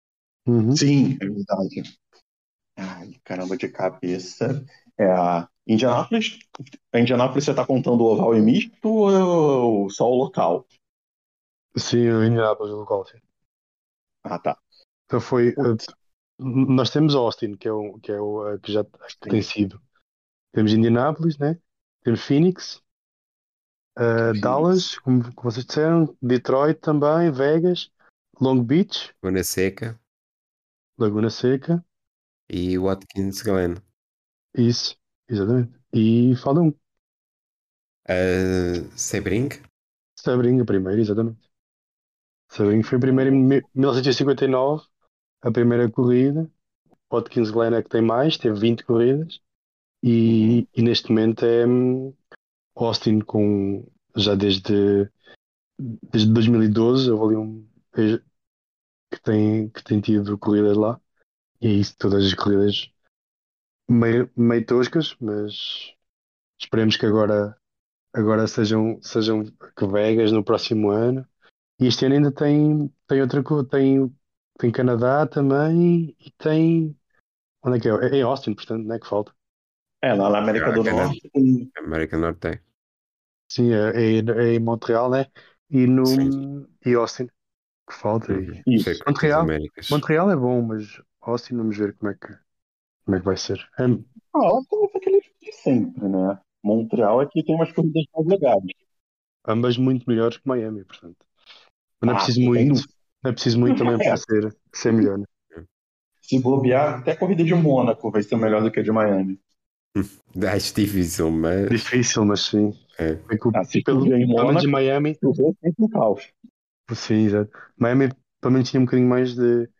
Uhum. Sim, é verdade. Ai, caramba, de cabeça. É a Indianápolis. A Indianápolis você tá contando o oval e misto ou só o local? Sim, o Indianapolis local, sim. Ah, tá. Então foi. Uh, nós temos Austin, que é o que, é o, uh, que já que tem sido. Temos Indianapolis, né? Temos Phoenix, uh, Phoenix. Dallas, como, como vocês disseram, Detroit também, Vegas, Long Beach, Laguna Seca Laguna Seca, e Watkins Glen. isso, exatamente. E falta um, Uh, Sebring? Sebring, a primeira, exatamente. Sebring foi a primeira em mi- 1959, a primeira corrida. Watkins Glen é que tem mais, teve 20 corridas. E, e neste momento é hum, Austin com já desde, desde 2012 houve ali um que tem, que tem tido corridas lá e é isso, todas as corridas meio, meio toscas, mas esperemos que agora, agora sejam, sejam que Vegas no próximo ano. E este ano ainda tem, tem outra tem, tem Canadá também e tem onde é que é? É Austin, portanto, não é que falta. É, lá na América do né? Norte. tem- América do Norte tem. Sim, é, é, é em Montreal, né? E no Sim. e Austin que falta. E Uhum. Isso. Montreal. Montreal é bom, mas Austin vamos ver como é que como é que vai ser. É, Ah, Austin é aquele de sempre, né? Montreal aqui tem umas corridas mais legais. ambas muito melhores que Miami, portanto. Mas não é Ah, preciso sem muito, não é preciso muito também É. para ser, ser melhor, né? Se bobear, até a corrida de Mônaco vai ser melhor do que a de Miami. Acho difícil, mas. Difícil, mas sim. É. É que o- Ah, se pelo, pelo menos em Mônaco, Miami, chover é um caos. sim, exato. Miami pelo menos tinha um bocadinho mais de, de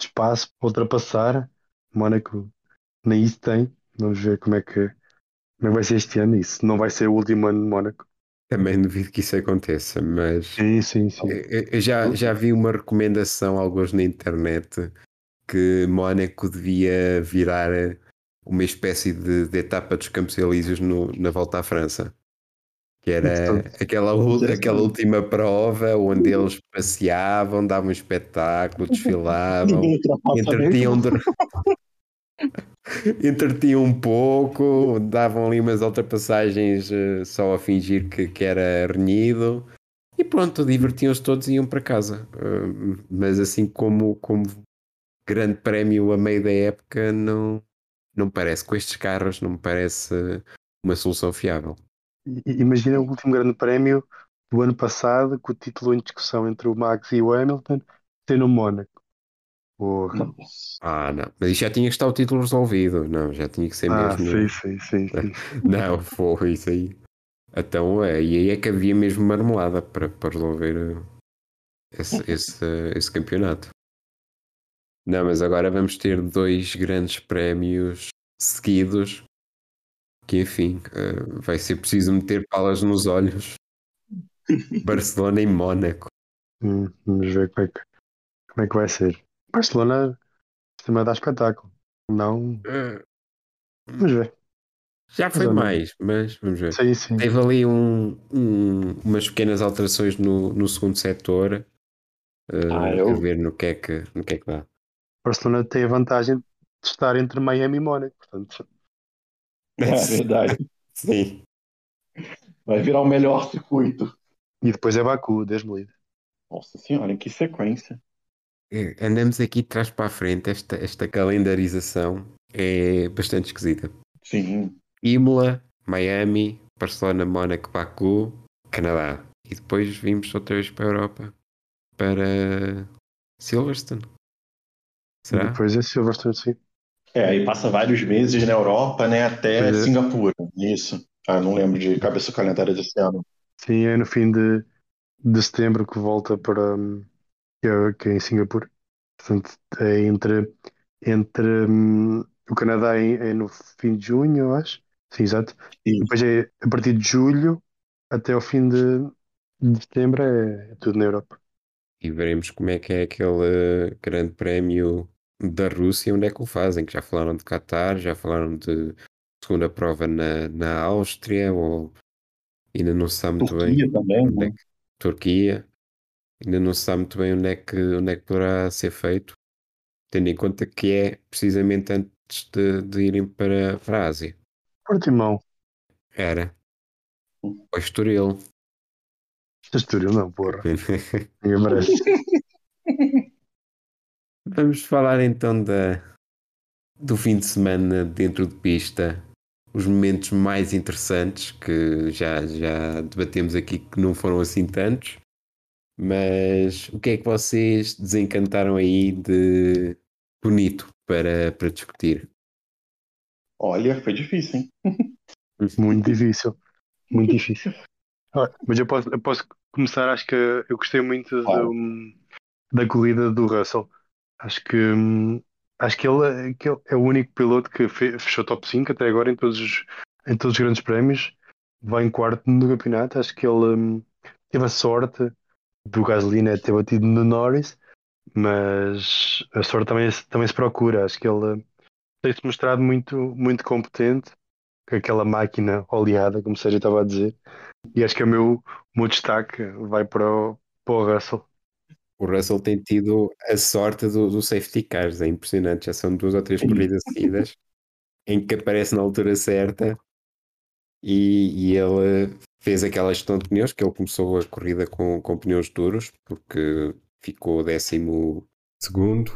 espaço para ultrapassar. Mónaco nem isso tem. Vamos ver como é que, como é que vai ser este ano. Isso não vai ser o último ano de Mónaco. Também duvido que isso aconteça, mas. Sim, sim, sim. Eu eu já, já vi uma recomendação, alguns na internet, que Mónaco devia virar uma espécie de, de etapa dos Campos Elíseos no- na volta à França. Que era aquela, aquela última prova onde eles passeavam, davam um espetáculo, desfilavam, entretinham, dur- entretinham um pouco, davam ali umas ultrapassagens eh, só a fingir que, que era renhido e pronto, divertiam-se todos e iam para casa. Eh, mas assim como, como grande prémio a meio da época, não, não parece, com estes carros, não me parece uma solução fiável. Imagina o último grande prémio do ano passado, com o título em discussão entre o Max e o Hamilton, ser no Mónaco. Porra. Ah, não. Mas isto já tinha que estar o título resolvido. Não, já tinha que ser Ah, mesmo. sim, sim, sim, sim. Não, foi isso aí. Então, é, e aí é que havia mesmo marmelada para, para resolver uh, esse, esse, esse campeonato. Não, mas agora vamos ter dois grandes prémios seguidos que, enfim, uh, vai ser preciso meter palas nos olhos. Barcelona e Mónaco. Hum, vamos ver como é, que, como é que vai ser. Barcelona também dá espetáculo. Não, Uh, vamos ver. já foi não. mais, mas vamos ver. Sim, sim. Teve ali um, um- umas pequenas alterações no, no segundo setor. uh, Ah, eu- A ver no que é que, no que, é que dá. Barcelona tem a vantagem de estar entre Miami e Mónaco, portanto, É verdade. Sim. Vai virar o melhor circuito. e depois é Baku, Deus me livre. Nossa senhora, que sequência. É, Andamos aqui de trás para a frente. Esta, esta calendarização é bastante esquisita. Sim. Imola, Miami, Barcelona, Mónaco, Baku, Canadá. E depois vimos outra vez para a Europa. Para Silverstone. E Será? depois é Silverstone, sim. É, aí passa vários meses na Europa, né, até é. Singapura. Isso. Ah, não lembro de cabeça o calendário desse ano. Sim, é no fim de, de setembro que volta para hum, que é, que é em Singapura. Portanto, é entre, entre hum, o Canadá é, é no fim de junho, eu acho. Sim, exato. E depois é a partir de julho até o fim de, de setembro é, é tudo na Europa. E veremos como é que é aquele eh, grande prémio da Rússia, onde é que o fazem, que já falaram de Qatar, já falaram de segunda prova na, na Áustria, ou ainda não se sabe muito bem Turquia também, onde é né? que, Turquia, ainda não se sabe muito bem onde é que, onde é que poderá ser feito, tendo em conta que é precisamente antes de, de irem para, para a Ásia. Portimão, Era. O Estoril. Estoril não, porra. Ninguém merece. Vamos falar então da, do fim de semana dentro de pista, os momentos mais interessantes que já, já debatemos aqui que não foram assim tantos, mas o que é que vocês desencantaram aí de bonito para, para discutir? Olha, foi difícil, hein? Muito difícil. Muito difícil. Mas eu posso, eu posso começar, acho que eu gostei muito do- da corrida do Russell. Acho que, acho que ele, que ele é o único piloto que fe- fechou top 5 até agora em todos os, em todos os grandes prémios. Vai em quarto no campeonato. Acho que ele teve a sorte do Gasly né, ter batido no Norris, mas a sorte também, também se procura. Acho que ele tem-se mostrado muito, muito competente com aquela máquina oleada, como o Sérgio estava a dizer. E acho que é o meu, meu destaque vai para o, para o Russell. O Russell tem tido a sorte do, do safety cars, é impressionante, já são duas ou três corridas seguidas em que aparece na altura certa e, e ele fez aquela gestão de pneus, que ele começou a corrida com, com pneus duros, porque ficou décimo segundo.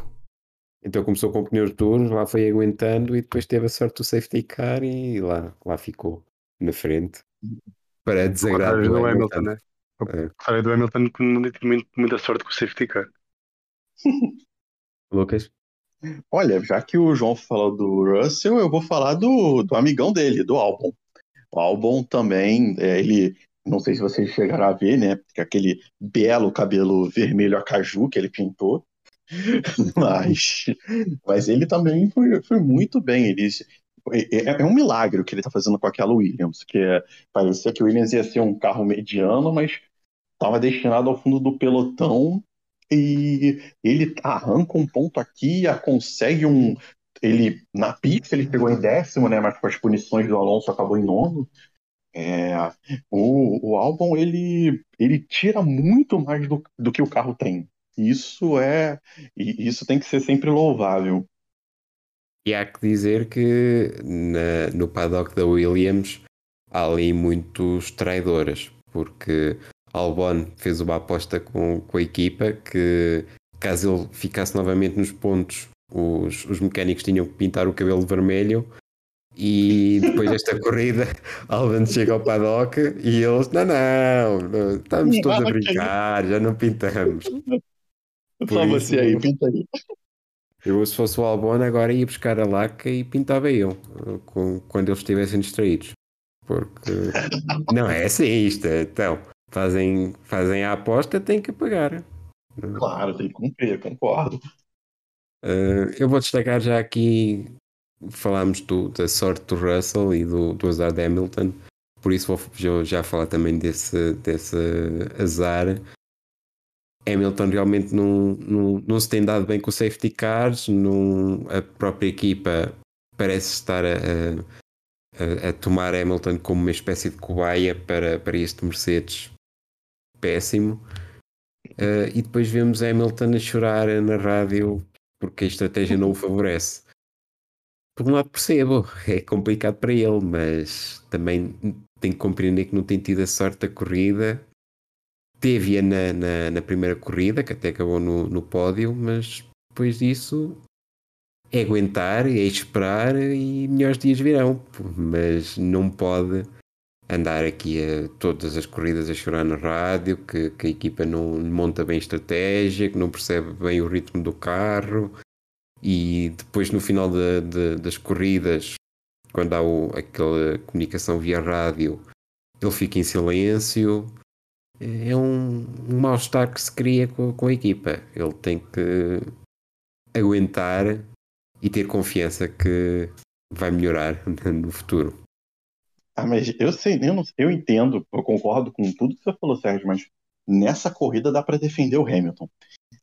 Então começou com pneus duros, lá foi aguentando e depois teve a sorte do safety car e lá, lá ficou na frente. Para desagrado do. Hamilton, né? É. contrário do Hamilton, que não muito- muita sorte com o safety car. Lucas? Olha, já que o João falou do Russell, eu vou falar do, do amigão dele, do Albon. O Albon também, é, ele, não sei se vocês chegaram a ver, né? que aquele belo cabelo vermelho a caju que ele pintou. Mas, mas ele também foi, foi muito bem. Ele, é, é um milagre o que ele está fazendo com aquela Williams, que é, parecia que o Williams ia ser um carro mediano, mas estava destinado ao fundo do pelotão e ele arranca um ponto aqui, consegue um. Ele na pista ele pegou em décimo, né? Mas com as punições do Alonso acabou em nono. É, o, o Albon ele, ele tira muito mais do, do que o carro tem. Isso é isso tem que ser sempre louvável. E há que dizer que na- no paddock da Williams há ali muitos traidores, porque Albon fez uma aposta com, com a equipa que caso ele ficasse novamente nos pontos, os, os mecânicos tinham que pintar o cabelo vermelho. E depois desta corrida, Albon chega ao paddock e eles: Não, não, não, estamos todos a Ah, brincar, já não pintamos. Isso- aí, pinta aí. Eu, se fosse o Albon, agora ia buscar a laca e pintava eu com, quando eles estivessem distraídos. Porque não é assim isto. Então, fazem, fazem a aposta, têm que pagar. Claro, tem que cumprir, concordo. Uh, eu vou destacar já aqui, falámos do, da sorte do Russell e do, do azar de Hamilton, por isso vou já falar também desse, desse azar. Hamilton realmente não, não, não se tem dado bem com o safety cars, não, a própria equipa parece estar a, a, a, tomar Hamilton como uma espécie de cobaia para, para este Mercedes péssimo. Uh, e depois vemos Hamilton a chorar na rádio porque a estratégia não o favorece. Por um lado percebo, é complicado para ele, mas também tem que compreender que não tem tido a sorte da corrida. Teve-a na, na, na, primeira corrida, que até acabou no, no pódio, mas depois disso é aguentar, é esperar e melhores dias virão. Mas não pode andar aqui a todas as corridas a chorar na rádio, que, que a equipa não monta bem estratégia, que não percebe bem o ritmo do carro e depois no final de, de, das corridas, quando há o, aquela comunicação via rádio, ele fica em silêncio. É um, um mal-estar que se cria com, com a equipa. Ele tem que aguentar e ter confiança que vai melhorar no futuro. Ah, mas eu sei, eu, não, eu entendo, eu concordo com tudo que você falou, Sérgio, mas nessa corrida dá para defender o Hamilton.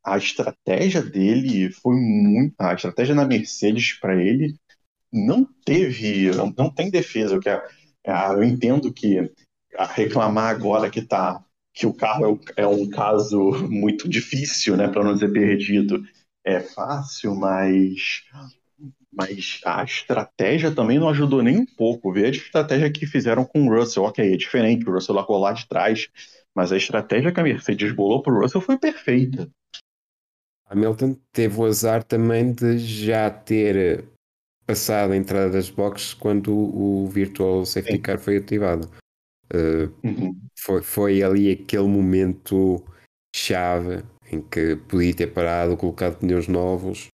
A estratégia dele foi muito. A estratégia na Mercedes para ele não teve. Não, não tem defesa. Que é, é, eu entendo que reclamar agora que tá que o carro é, é um caso muito difícil, né, para não dizer perdido, é fácil, mas mas a estratégia também não ajudou nem um pouco. Vê a estratégia que fizeram com o Russell. Ok, é diferente, o Russell largou lá de trás, mas a estratégia que a Mercedes bolou para o Russell foi perfeita. Hamilton teve o azar também de já ter passado a entrada das boxes quando o Virtual Safety Sim. Car foi ativado. Uh, uhum. foi, foi ali aquele momento chave em que podia ter parado, colocado pneus novos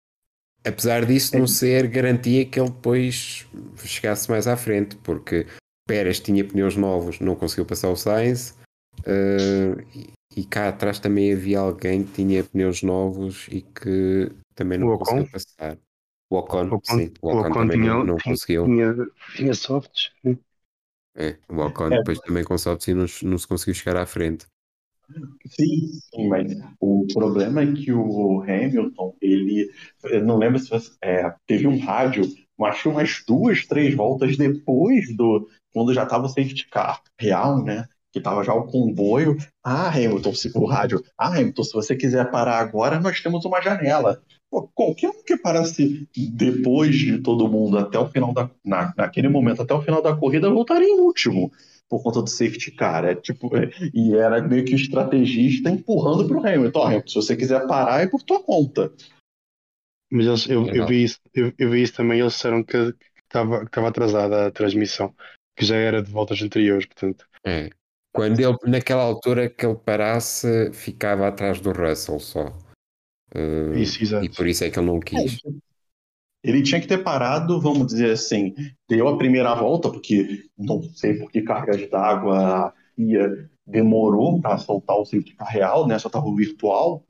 Apesar disso não ser garantia que ele depois chegasse mais à frente, porque Pérez tinha pneus novos, não conseguiu passar o Sainz, uh, e, cá atrás também havia alguém que tinha pneus novos e que também não conseguiu passar. O Ocon, o Ocon sim, o Ocon, o Ocon também tinha, não, não tinha, conseguiu. Tinha, tinha softs. É, o Ocon é. depois também com softs e não, não se conseguiu chegar à frente. Sim, sim, mas o problema é que o Hamilton, ele, eu não lembro se você, é, teve um rádio, acho umas duas, três voltas depois do, quando já estava o safety car real, né? Que estava já o comboio. Ah, Hamilton, se, o rádio. Ah, Hamilton, se você quiser parar agora, nós temos uma janela. Pô, qualquer um que parasse depois de todo mundo até o final da. Na, naquele momento, até o final da corrida, voltaria em último por conta do safety car. É, tipo, é, e era meio que o estrategista empurrando para o Hamilton. Hamilton, se você quiser parar, é por tua conta. Mas eles, eu, eu, vi isso, eu, eu, vi isso também, eles disseram que estava atrasada a transmissão, que já era de voltas anteriores, portanto. É. Quando ele, naquela altura que ele parasse, ficava atrás do Russell só. Uh, isso, exato. E por isso é que ele não quis. É, ele tinha que ter parado, vamos dizer assim, deu a primeira volta, porque não sei por que cargas d'água a FIA demorou para soltar o safety car real, né? Só estava o virtual.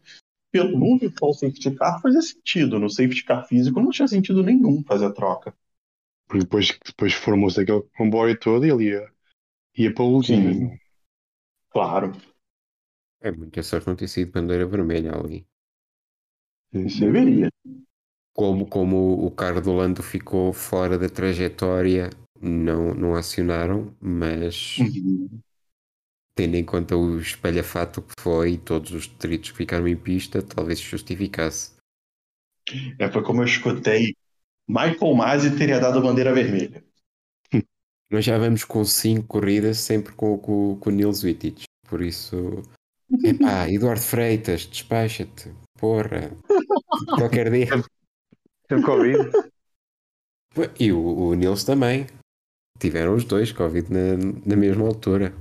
Pelo no virtual safety car fazia sentido, no safety car físico não tinha sentido nenhum fazer a troca. Porque depois, depois formou-se aquele comboio todo e ele ia, ia para o último. Sim, claro. É muita sorte não ter sido bandeira vermelha ali. Deveria como, como o carro do Lando ficou fora da trajetória, não, não acionaram, mas uhum. tendo em conta o espelhafato que foi e todos os detritos que ficaram em pista, talvez justificasse. É, foi como eu escutei, Michael Masi teria dado bandeira vermelha. Nós já vamos com cinco corridas sempre com, com, com o Nils Wittich, por isso... Epá, Eduardo Freitas, despacha-te, porra. Qualquer dia. Teve Covid. E o, o Nils também. Tiveram os dois Covid na, na mesma altura.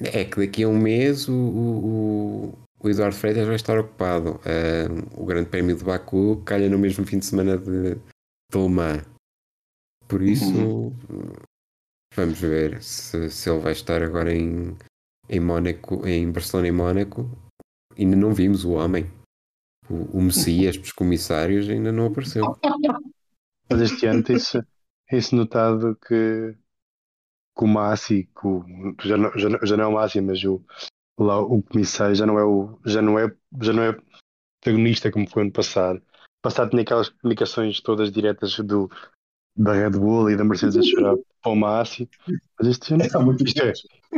é que daqui a um mês o, o, o Eduardo Freitas vai estar ocupado. Uh, o Grande Prémio de Baku calha no mesmo fim de semana de, de Le Mans. Por isso, vamos ver se, se ele vai estar agora em, em Mónaco, em Barcelona e Mónaco. Ainda não vimos o homem. O, o Messias dos comissários ainda não apareceu. Mas este ano tem-se tem notado que, que o Massi, que o, já, não, já, já não é o Massi, mas o, lá o comissário já não é o já não é já não é protagonista como foi ano passado. Passado tinha aquelas comunicações todas diretas do da Red Bull e da Mercedes a chorar para o Massi. Mas este ano é muito isto é,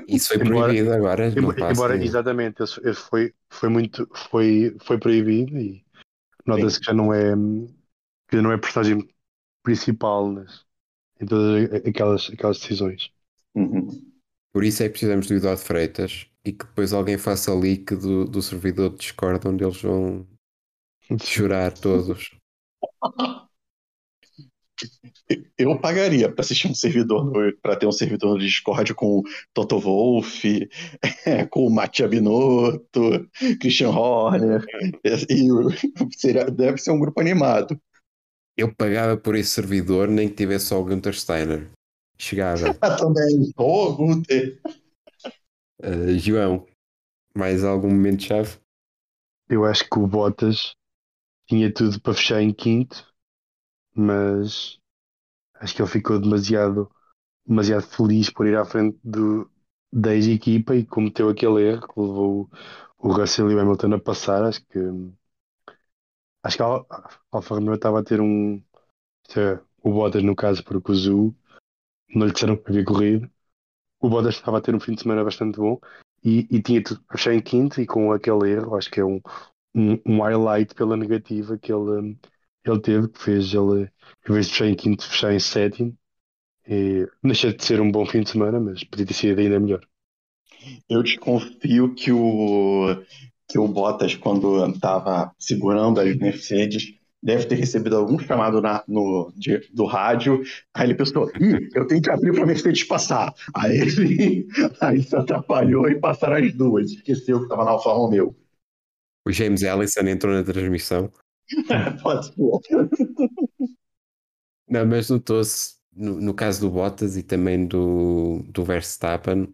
isso foi proibido agora. Embora, embora exatamente, ele foi, foi muito foi, foi proibido e nota-se que já não é que já não é personagem principal nas, em todas aquelas, aquelas decisões. Uhum. Por isso é que precisamos do Eduardo Freitas e que depois alguém faça leak do, do servidor de Discord onde eles vão chorar todos. Eu pagaria para assistir um servidor para ter um servidor no Discord com o Toto Wolff, com o Mattia Binotto, Christian Horner. E seria, deve ser um grupo animado. Eu pagava por esse servidor nem que tivesse só o Gunter Steiner. Chegava. Também. Oh, Gunter. Uh, João, mais algum momento-chave? Eu acho que o Bottas tinha tudo para fechar em quinto, mas acho que ele ficou demasiado, demasiado feliz por ir à frente do, da ex-equipa e cometeu aquele erro que levou o Russell e o Hamilton a passar. Acho que acho que a Alfa Romeo estava a ter um é, o Bottas no caso porque o Zu não lhe disseram que havia corrido o Bottas estava a ter um fim de semana bastante bom e, e tinha tudo para fechar em quinto e com aquele erro, acho que é um, um, um highlight pela negativa que ele, ele teve, que fez ele, em vez de fechar em quinto, fechar em sétimo. E deixa de ser um bom fim de semana, mas podia ter sido ainda melhor. Eu desconfio que o, que o Bottas, quando estava segurando as Mercedes, deve ter recebido algum chamado na, no, de, do rádio. Aí ele pensou: Ih, eu tenho que abrir para a Mercedes passar. Aí ele aí se atrapalhou e passaram as duas. Esqueceu que estava na Alfa Romeo. O James Ellison entrou na transmissão. Pode. Não, mas notou-se no, no, caso do Bottas e também do, do Verstappen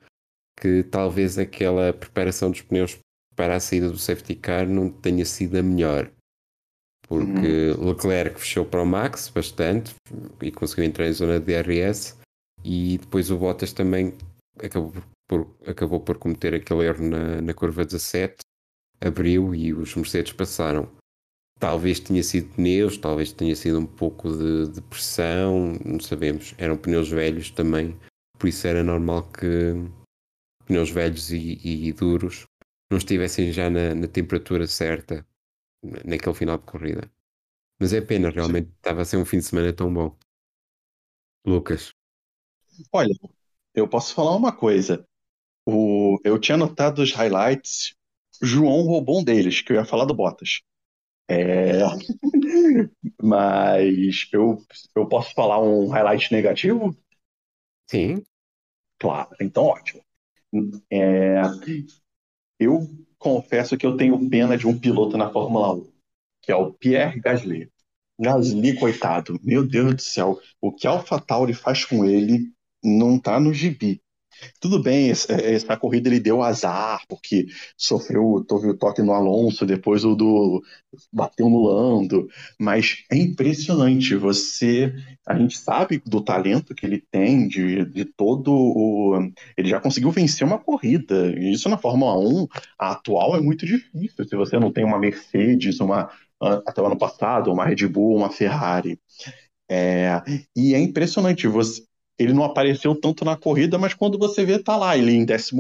que talvez aquela preparação dos pneus para a saída do safety car não tenha sido a melhor porque uhum. Leclerc fechou para o Max bastante e conseguiu entrar em zona de DRS e depois o Bottas também acabou por, acabou por cometer aquele erro na, na curva 17 abriu e os Mercedes passaram talvez tenha sido pneus talvez tenha sido um pouco de, de pressão não sabemos, eram pneus velhos também por isso era normal que pneus velhos e, e, duros não estivessem já na, na temperatura certa naquele final de corrida. Mas é pena, realmente estava a ser um fim de semana tão bom. Lucas. Olha, eu posso falar uma coisa. O, eu tinha notado os highlights, João roubou um deles, que eu ia falar do Bottas. É... Mas eu, eu posso falar um highlight negativo? Sim. Claro, então ótimo. É... Eu confesso que eu tenho pena de um piloto na Fórmula 1, que é o Pierre Gasly. Gasly, coitado, meu Deus do céu, o que a AlphaTauri faz com ele não tá no gibi. Tudo bem, essa corrida ele deu azar, porque sofreu, teve o toque no Alonso, depois o do bateu no Lando, mas é impressionante. Você, a gente sabe do talento que ele tem, de, de todo o. Ele já conseguiu vencer uma corrida. Isso na Fórmula 1, a atual é muito difícil. Se você não tem uma Mercedes, uma até o ano passado, uma Red Bull, uma Ferrari. É, e é impressionante, você, ele não apareceu tanto na corrida, mas quando você vê, tá lá, ele em 14,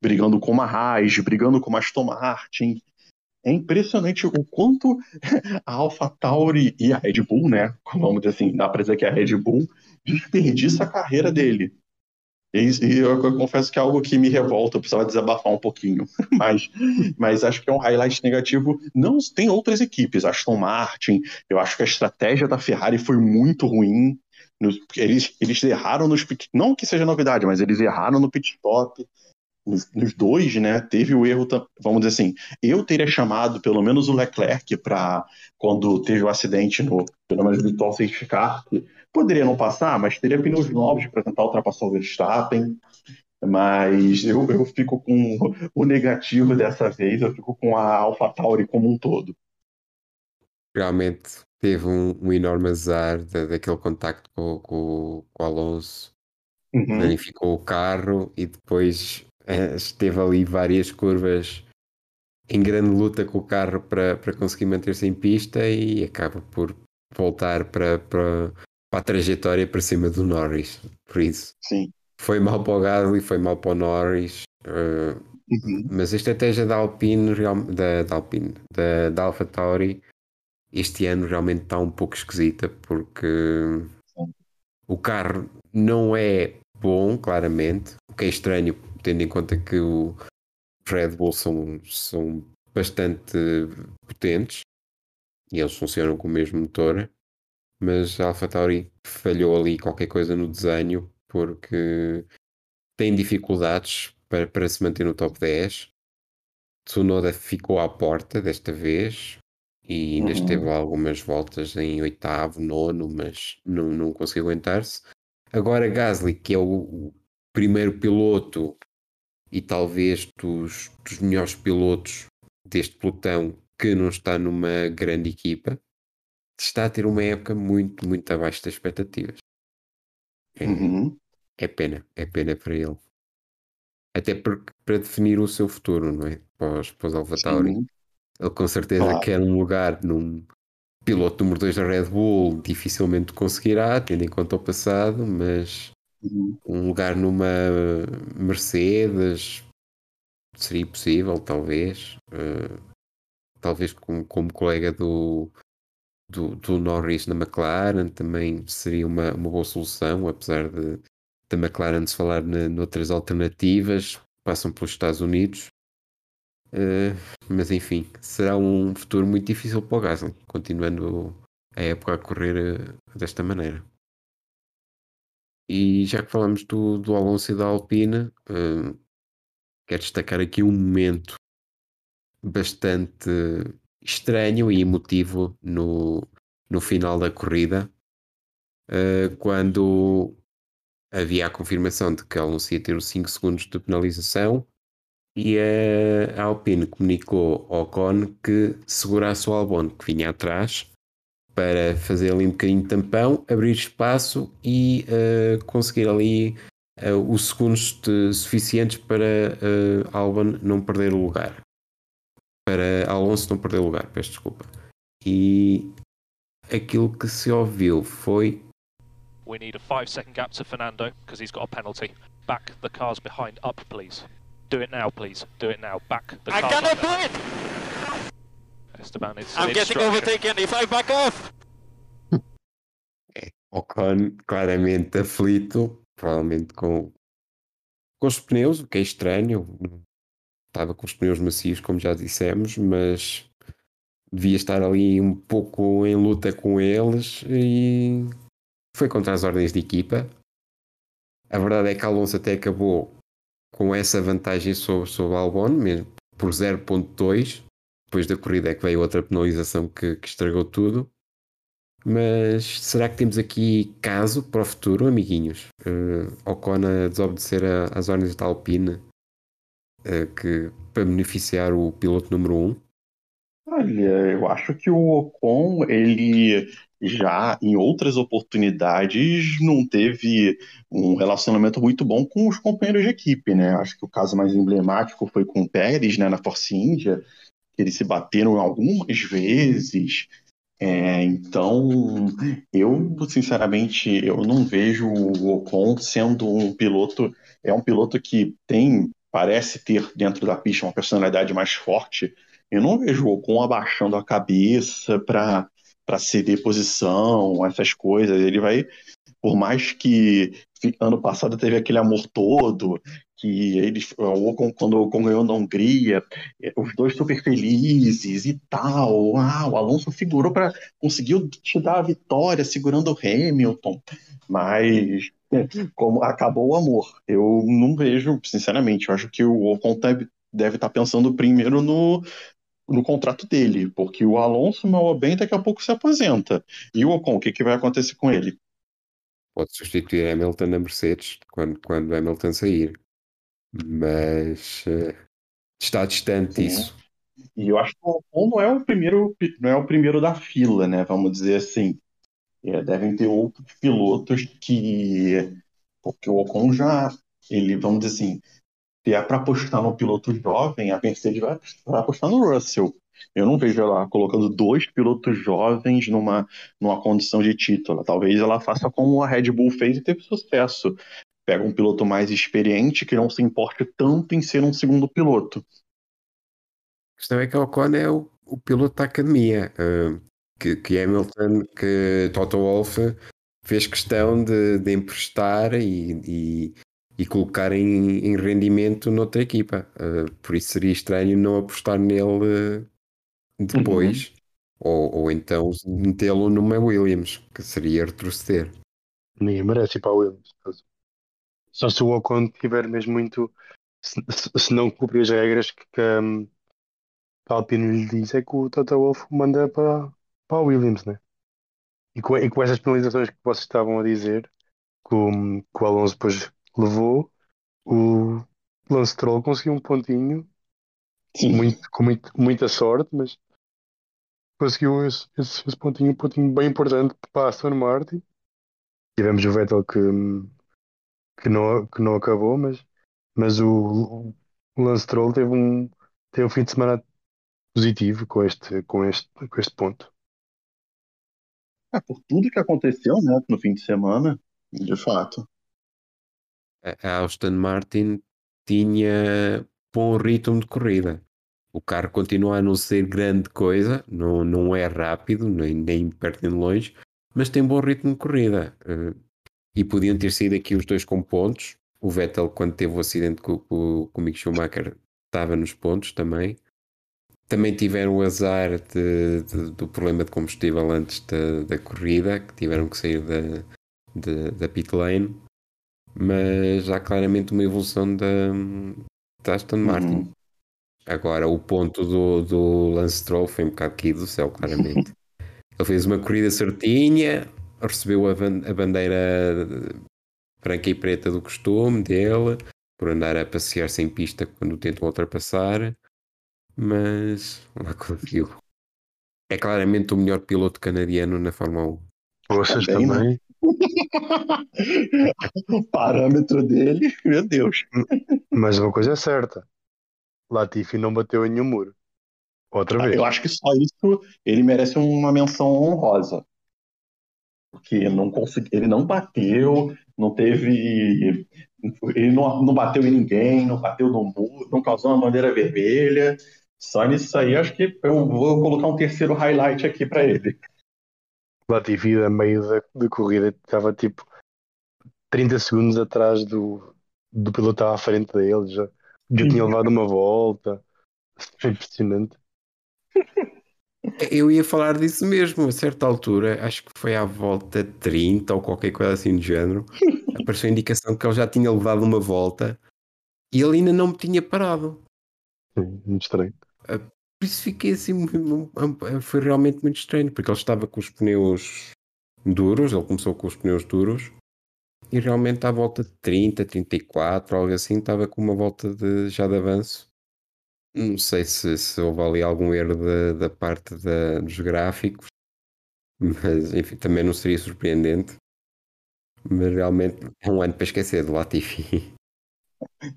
brigando com uma Haas, brigando com uma Aston Martin. É impressionante o quanto a AlphaTauri e a Red Bull, né? Vamos dizer assim, dá pra dizer que a Red Bull desperdiça a carreira dele. E, e eu, eu, confesso que é algo que me revolta, eu precisava desabafar um pouquinho. Mas, mas acho que é um highlight negativo. Não tem outras equipes, Aston Martin, eu acho que a estratégia da Ferrari foi muito ruim eles, eles erraram nos pit, não que seja novidade, mas eles erraram no pit stop. nos, nos, dois, né, teve o erro, vamos dizer assim, eu teria chamado pelo menos o Leclerc para quando teve o acidente no, pelo menos virtual safety car, poderia não passar, mas teria pneus novos para tentar ultrapassar o Verstappen, mas eu, eu fico com o negativo dessa vez, eu fico com a AlphaTauri como um todo. Realmente teve um, um enorme azar da, daquele contacto com, com, com o Alonso, uhum. danificou o carro e depois eh, esteve ali várias curvas em grande luta com o carro para, para conseguir manter-se em pista e acaba por voltar para, para, para a trajetória para cima do Norris. Por isso, Sim. foi mal para o Gasly, foi mal para o Norris. Uh, uhum. Mas a estratégia da Alpine, da, da Alpine, da, da Alpha Tauri, este ano realmente está um pouco esquisita porque o carro não é bom, claramente, o que é estranho tendo em conta que o Red Bull são, são bastante potentes e eles funcionam com o mesmo motor, mas a AlphaTauri falhou ali qualquer coisa no desenho porque tem dificuldades para, para se manter no top 10. Tsunoda ficou à porta desta vez e ainda uhum. esteve algumas voltas em oitavo, nono, mas não, não conseguiu aguentar-se. Agora Gasly, que é o, primeiro piloto e talvez dos, dos melhores pilotos deste pelotão que não está numa grande equipa, está a ter uma época muito, muito abaixo das expectativas. É, uhum. é pena, é pena para ele. Até porque, para definir o seu futuro, não é? Pós, pós AlphaTauri. Ele com certeza claro. quer um lugar num piloto número 2 da Red Bull, dificilmente conseguirá, tendo em conta o passado, mas Uhum. Um lugar numa Mercedes seria possível, talvez. Uh, talvez como, como colega do, do, do, Norris na McLaren também seria uma, uma boa solução, apesar de da McLaren se falar na, noutras alternativas, passam pelos Estados Unidos. Uh, mas enfim, será um futuro muito difícil para o Gasly, continuando a época a correr uh, desta maneira. E já que falamos do, do Alonso e da Alpine, uh, quero destacar aqui um momento bastante estranho e emotivo no, no final da corrida, uh, quando havia a confirmação de que Alonso ia ter os 5 segundos de penalização e a Alpine comunicou ao Ocon que segurasse o Albon que vinha atrás para fazer ali um bocadinho de tampão, abrir espaço e uh, conseguir ali uh, os segundos de, suficientes para uh, Albon não perder o lugar. Para Alonso não perder o lugar, peço desculpa. E aquilo que se ouviu foi. We need a 5 second gap to Fernando because he's got a penalty. Back the cars behind up, please. Do it now, please. Do it now. Back the cars. I cannot do it! Esteban, it's I'm getting overtaken if I back off! É, Ocon claramente aflito, provavelmente com, com os pneus, o que é estranho. Estava com os pneus macios, como já dissemos, mas devia estar ali um pouco em luta com eles e foi contra as ordens de equipa. A verdade é que Alonso até acabou com essa vantagem sobre, sobre Albon, mesmo por 0.2, depois da corrida é que veio outra penalização que, que estragou tudo. Mas será que temos aqui caso para o futuro, amiguinhos? Uh, Ocon a desobedecer às ordens da Alpine uh, que, para beneficiar o piloto número 1? Um? Olha, eu acho que o Ocon, ele já em outras oportunidades não teve um relacionamento muito bom com os companheiros de equipe, né? Acho que o caso mais emblemático foi com o Pérez, né, na Force India, eles se bateram algumas vezes. É, então, eu sinceramente eu não vejo o Ocon sendo um piloto. É um piloto que tem, parece ter dentro da pista uma personalidade mais forte. Eu não vejo o Ocon abaixando a cabeça para para ceder posição, essas coisas. Ele vai, por mais que ano passado teve aquele amor todo, que eles, o Ocon, quando o Ocon ganhou na Hungria, é, os dois super felizes e tal. Ah, o Alonso figurou para conseguiu te dar a vitória segurando o Hamilton. Mas como acabou o amor. Eu não vejo, sinceramente, eu acho que o Ocon deve, deve estar pensando primeiro no, no contrato dele, porque o Alonso, mal bem, daqui a pouco se aposenta. E o Ocon, o que, que vai acontecer com ele? Pode substituir Hamilton na Mercedes quando, quando Hamilton sair. Mas uh, está distante Sim. isso. E eu acho que o Ocon não é o primeiro, não é o primeiro da fila, né? Vamos dizer assim. É, devem ter outros pilotos que. Porque o Ocon já. Ele, vamos dizer assim, se é para apostar no piloto jovem, a Mercedes vai, apostar no Russell. Eu não vejo ela colocando dois pilotos jovens numa, numa condição de título. Talvez ela faça como a Red Bull fez e teve sucesso. Pega um piloto mais experiente que não se importe tanto em ser um segundo piloto. A questão é que o Ocon é o, o piloto da academia. Uh, que, que Hamilton, que Toto Wolff fez questão de, de emprestar e, e, e colocar em, em, rendimento noutra equipa. Uh, por isso seria estranho não apostar nele depois, uhum. ou, ou então metê-lo numa Williams, que seria retroceder. Ninguém merece ir para a Williams. Só se o Ocon tiver mesmo muito. Se, se não cumprir as regras que, que, um, a Alpine lhe diz, é que o Toto Wolff manda para, para a Williams, né? E com, e com essas penalizações que vocês estavam a dizer, que o, que o Alonso depois levou, o Lance Troll conseguiu um pontinho muito, com muito, muita sorte, mas conseguiu esse, esse, esse, pontinho, um pontinho bem importante para a Aston Martin. Tivemos o Vettel que, que, não, que não acabou, mas, mas o, o Lance Troll teve um, teve um fim de semana positivo com este, com este, com este ponto. É, por tudo que aconteceu né, no fim de semana, de fato. A Aston Martin tinha bom ritmo de corrida. O carro continua a não ser grande coisa, não, não é rápido, nem, nem perto nem longe, mas tem bom ritmo de corrida. Uh, e podiam ter sido aqui os dois com pontos. O Vettel, quando teve o acidente com, com, com o Mick Schumacher, estava nos pontos também. Também tiveram o azar de, de, do problema de combustível antes da, da corrida, que tiveram que sair da, da, da pit lane. Mas há claramente uma evolução da, da Aston Martin. Uhum. Agora, o ponto do, do Lance Stroll foi um bocado aqui do céu, claramente. Ele fez uma corrida certinha, recebeu a, a bandeira branca e preta do costume dele, por andar a passear sem pista quando tentam ultrapassar, mas lá conseguiu. É claramente o melhor piloto canadiano na Fórmula 1. Vocês também? também? O parâmetro dele, meu Deus. Mas uma coisa é certa: Latifi não bateu em nenhum muro. Outra ah, vez. Eu acho que só isso ele merece uma menção honrosa. Porque não consegui, ele não bateu, não teve. Ele não, não bateu em ninguém, não bateu no muro, não causou uma bandeira vermelha. Só nisso aí, acho que eu vou colocar um terceiro highlight aqui para ele. Latifi, a meio da, da corrida, estava tipo 30 segundos atrás do, do piloto estava à frente dele. Já, já tinha levado uma volta. Impressionante. Eu ia falar disso mesmo, a certa altura, acho que foi à volta 30 ou qualquer coisa assim do género, apareceu a indicação que ele já tinha levado uma volta e ele ainda não me tinha parado. Sim, muito estranho. Por isso fiquei assim, foi realmente muito estranho, porque ele estava com os pneus duros, ele começou com os pneus duros e realmente à volta de 30, 34, algo assim, estava com uma volta de, já de avanço não sei se, se houve ali algum erro da, da parte dos gráficos, mas enfim, também não seria surpreendente. Mas realmente é um ano para esquecer do Latifi.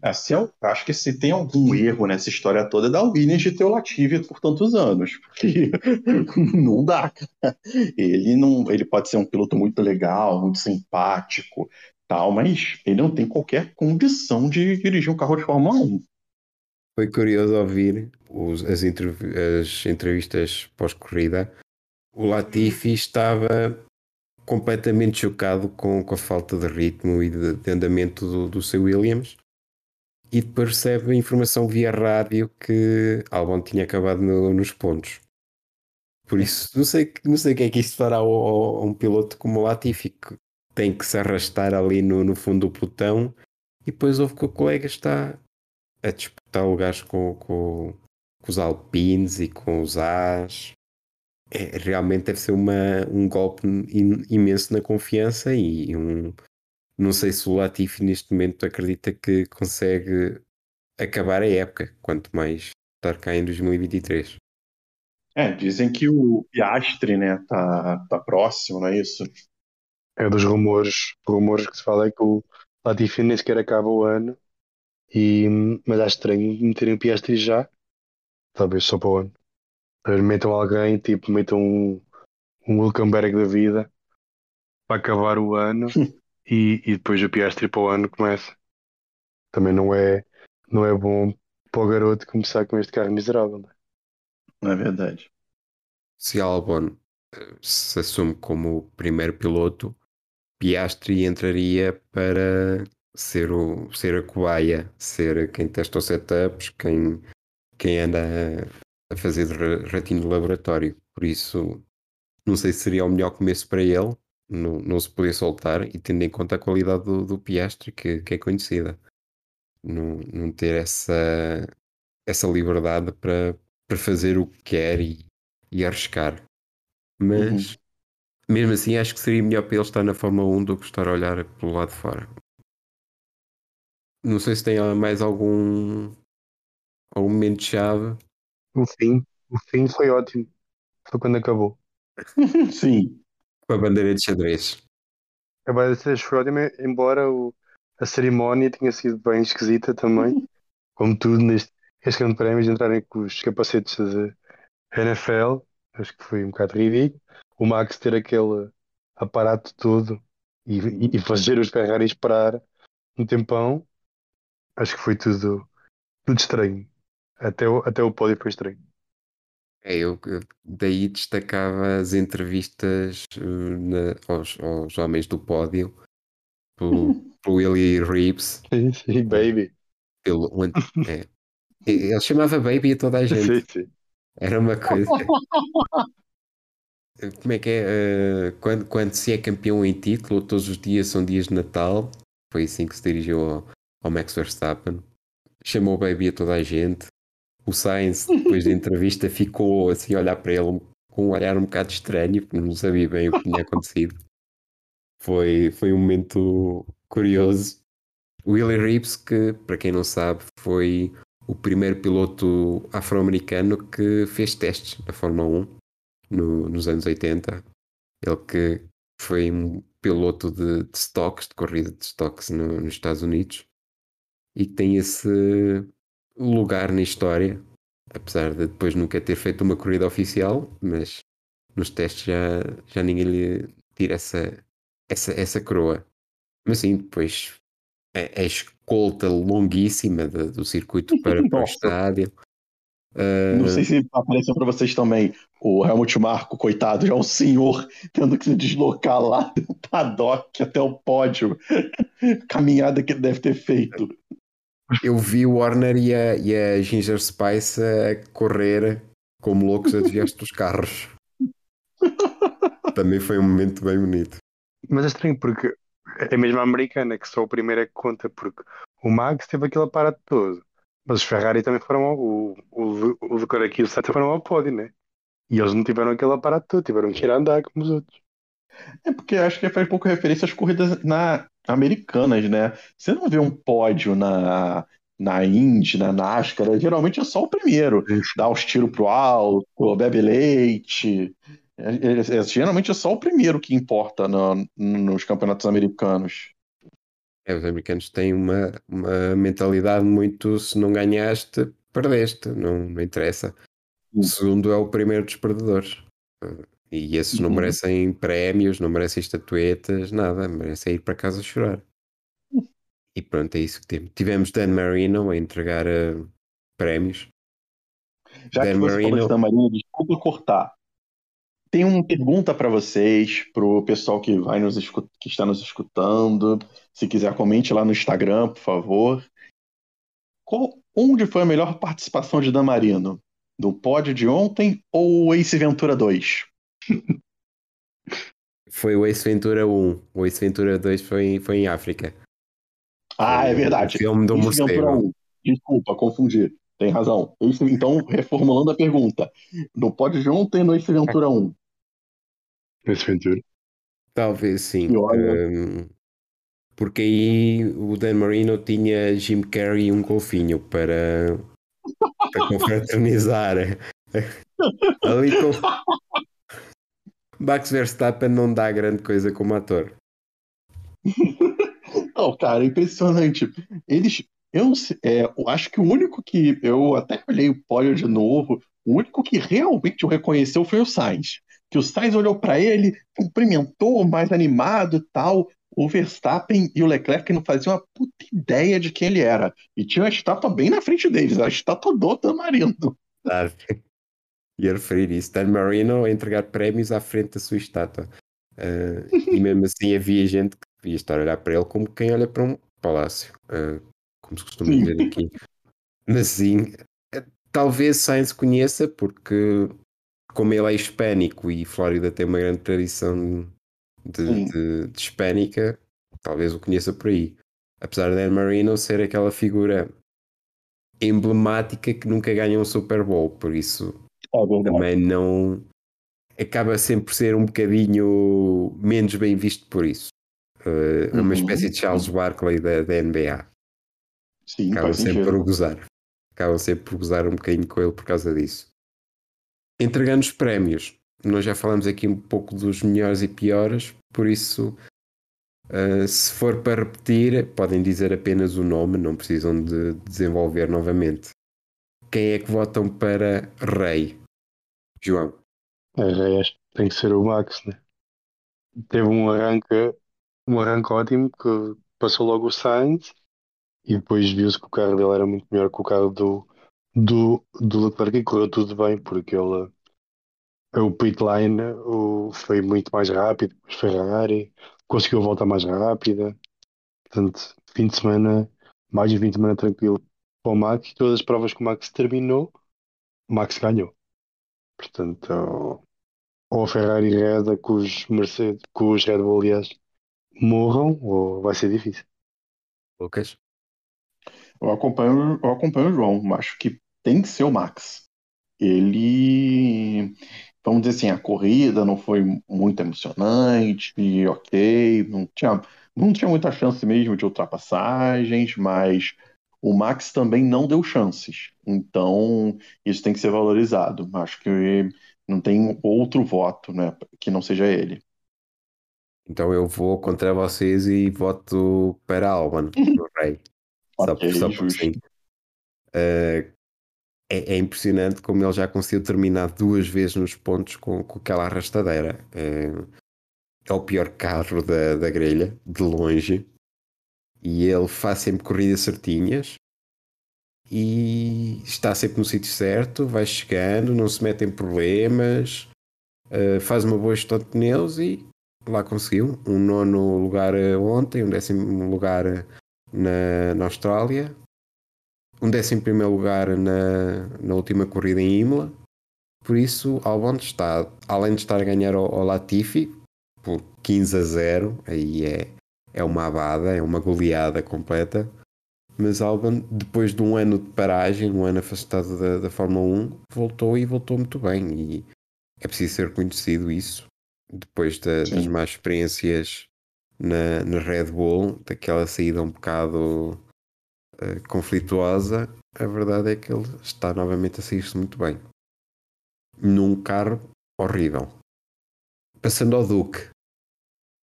Assim, eu acho que se tem algum erro nessa história toda é da Williams de ter o Latifi por tantos anos, porque não dá, cara. Ele não, ele pode ser um piloto muito legal, muito simpático, tal, mas ele não tem qualquer condição de dirigir um carro de Fórmula 1. Foi curioso ouvir os, as, as entrevistas pós-corrida. O Latifi estava completamente chocado com, com a falta de ritmo e de, de andamento do, do seu Williams e depois recebe a informação via rádio que Albon tinha acabado no, nos pontos. Por isso, não sei, não sei o que é que isso fará a um piloto como o Latifi, que tem que se arrastar ali no, no fundo do pelotão e depois ouve que o colega está a disputar lugares com, com, com os Alpines e com os As. É, realmente deve ser uma, um golpe imenso na confiança e um, não sei se o Latifi neste momento acredita que consegue acabar a época, quanto mais estar cá em 2023. É, dizem que o Piastre, né, tá, tá próximo, não é isso? É dos rumores, rumores que se fala é que o Latifi nem sequer acaba o ano, e, mas acho estranho meterem o Piastri já, talvez só para o ano. Metam alguém, tipo, metam um, um Wilkenberg da vida para acabar o ano e, e depois o Piastri para o ano começa. Também não é, não é bom para o garoto começar com este carro miserável. Não é? É verdade. Se Albon eh, se assume como o primeiro piloto, Piastri entraria para ser, o, ser a cobaia, ser quem testa os setups, quem, quem anda a, a fazer ratinho de laboratório. Por isso, não sei se seria o melhor começo para ele, não, não se poder soltar e tendo em conta a qualidade do, do Piastri, que, que é conhecida. Não, não ter essa, essa liberdade para, para fazer o que quer e, e arriscar. Mas uhum. mesmo assim acho que seria melhor para ele estar na Fórmula 1 do que estar a olhar pelo lado de fora. Não sei se tem mais algum, algum momento chave. O fim, o fim foi ótimo. Foi quando acabou. Sim. Com a bandeira de xadrez. A bandeira de xadrez foi ótima, embora o, a cerimónia tenha sido bem esquisita também. Como tudo neste este grande prémio de entrarem com os capacetes de NFL. Acho que foi um bocado ridículo. O Max ter aquele aparato todo e, e fazer os Ferrari esperar um tempão. Acho que foi tudo, tudo estranho. Até o, até o pódio foi estranho. É, eu daí destacava as entrevistas uh, na, aos, aos, homens do pódio pelo, pelo Willie Reeves. Sim, sim, baby. Pelo, é, ele chamava baby a toda a gente. Sim, sim. Era uma coisa. Como é que é? Uh, quando, quando se é campeão em título, todos os dias são dias de Natal. Foi assim que se dirigiu ao, ao Max Verstappen. Chamou baby a toda a gente. O Sainz, depois da entrevista, ficou assim a olhar para ele com um olhar um bocado estranho, porque não sabia bem o que tinha acontecido. Foi, foi um momento curioso. Willie Reeves, que para quem não sabe, foi o primeiro piloto afro-americano que fez testes na Fórmula 1 no, nos anos 80. Ele que foi um piloto de, de stocks, de corrida de stocks no, nos Estados Unidos e que tem esse lugar na história, apesar de depois nunca ter feito uma corrida oficial, mas nos testes já, já ninguém lhe tira essa, essa, essa coroa. Mas sim, depois a, a escolta longuíssima de, do circuito para, para o estádio. Uh... Não sei se apareceu para vocês também o Helmut Marko, coitado, já é um senhor tendo que se deslocar lá do paddock até o pódio. Caminhada que ele deve ter feito. Eu vi o Warner e a, e a Ginger Spice a correr como loucos a desviar dos carros. Também foi um momento bem bonito. Mas é estranho porque é mesmo a americana que só o primeiro é que conta, porque o Max teve aquele aparato todo. Mas os Ferrari também foram ao, o, o, o Leclerc aqui e o Sainz foram ao pódio, né? E eles não tiveram aquele aparato todo, tiveram que ir a andar como os outros. É porque acho que faz pouco referência às corridas na americanas, né? Você não vê um pódio na, na Indy, na NASCAR, geralmente é só o primeiro. Dá os tiros pro alto, bebe leite. É, é, é, geralmente é só o primeiro que importa no, nos campeonatos americanos. É, os americanos têm uma, uma mentalidade muito se não ganhaste, perdeste, não, não interessa. O segundo é o primeiro dos perdedores. E esses não uhum. merecem prémios, não merecem estatuetas, nada, merecem ir para casa chorar. E pronto, é isso que temos. Tivemos Dan Marino a entregar uh, prémios. Já Dan que você Marino... falou de Dan Marino, desculpa cortar. Tem uma pergunta para vocês, para o pessoal que vai nos que está nos escutando. Se quiser, comente lá no Instagram, por favor. Qual, onde foi a melhor participação de Dan Marino? Do pódio de ontem ou Ace Ventura 2? Foi o Ace Ventura 1. O Ace Ventura 2 foi, foi em África. Ah, é O verdade. filme do Ace Ventura morcego. 1. Desculpa, confundi. Tem razão. Ace- Então, reformulando a pergunta. No Pod João tem no Ace Ventura 1. Esse Ventura. Talvez sim. Hum, porque aí o Dan Marino tinha Jim Carrey e um golfinho para, para confraternizar. Ali com Max Verstappen não dá grande coisa como ator. Não, cara, é impressionante. Eles, eu, é, eu acho que o único que eu até olhei o pódio de novo, o único que realmente o reconheceu foi o Sainz. Que o Sainz olhou para ele, cumprimentou, mais animado e tal. O Verstappen e o Leclerc não faziam uma puta ideia de quem ele era. E tinha uma estátua bem na frente deles, a estátua do Dan Marino. Sabe? Ia referir isso. Dan Marino a entregar prémios à frente da sua estátua. Ah, e mesmo assim havia gente que devia estar a olhar para ele como quem olha para um palácio. Ah, como se costuma dizer aqui. Mas sim, eh, talvez Sainz conheça, porque como ele é hispânico e Flórida tem uma grande tradição de, de, de hispânica, talvez o conheça por aí. Apesar de Dan Marino ser aquela figura emblemática que nunca ganha um Super Bowl, por isso É verdade. também não acaba sempre por ser um bocadinho menos bem visto por isso. É uma Uhum. espécie de Charles Barkley da, da NBA. Sim, Acabam faz sempre por gozar. Acabam sempre por gozar um bocadinho com ele por causa disso. Entregando os prémios, nós já falamos aqui um pouco dos melhores e piores, por isso, eh, se for para repetir, podem dizer apenas o nome, não precisam de desenvolver novamente. Quem é que votam para Rei? João. É, é, acho que tem que ser o Max, né? Teve um arranque, um arranque ótimo que passou logo o Sainz e depois viu-se que o carro dele era muito melhor que o carro do, do, do Leclerc e correu tudo bem porque ele, o pit line o, foi muito mais rápido, os Ferrari conseguiu a volta mais rápida, portanto, fim de semana, mais um fim de semana tranquilo para o Max, todas as provas que o Max terminou, o Max ganhou. Portanto, ou a Ferrari reza que os Mercedes, que os Red Bull, aliás, morram, ou vai ser difícil. Lucas? Eu acompanho, eu acompanho o João, acho que tem que ser o Max. Ele, vamos dizer assim, a corrida não foi muito emocionante, e ok, não tinha, não tinha muita chance mesmo de ultrapassagens, mas o Max também não deu chances. Então, isso tem que ser valorizado. Acho que não tem outro voto, né, que não seja ele. Então eu vou contra vocês e voto para Alban, no Rei. Só, por- só sim. Uh, é, é impressionante como ele já conseguiu terminar duas vezes nos pontos com, com aquela arrastadeira. É, é o pior carro da, da grelha, de longe. E ele faz sempre corridas certinhas. E está sempre no sítio certo, vai chegando, não se mete em problemas, uh, faz uma boa gestão de pneus e lá conseguiu. Um nono lugar uh, ontem, um décimo lugar uh, na, na Austrália, um décimo primeiro lugar na, na última corrida em Imola. Por isso, Albon está, além de estar a ganhar ao, ao Latifi por 15 a 0, aí é, é uma abada, é uma goleada completa. Mas Albon, depois de um ano de paragem, um ano afastado da, da Fórmula 1, voltou e voltou muito bem. E é preciso ser reconhecido isso. Depois da, das más experiências na, na Red Bull, daquela saída um bocado uh, conflituosa, a verdade é que ele está novamente a sair-se muito bem. Num carro horrível. Passando ao Duque,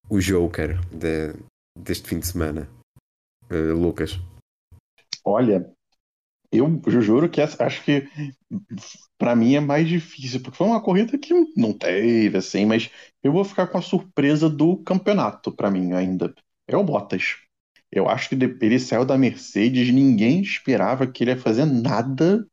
o Joker de, deste fim de semana. Uh, Lucas. Olha, eu juro que acho que para mim é mais difícil, porque foi uma corrida que não teve, assim, mas eu vou ficar com a surpresa do campeonato para mim ainda. É o Bottas. Eu acho que ele saiu da Mercedes, ninguém esperava que ele ia fazer nada,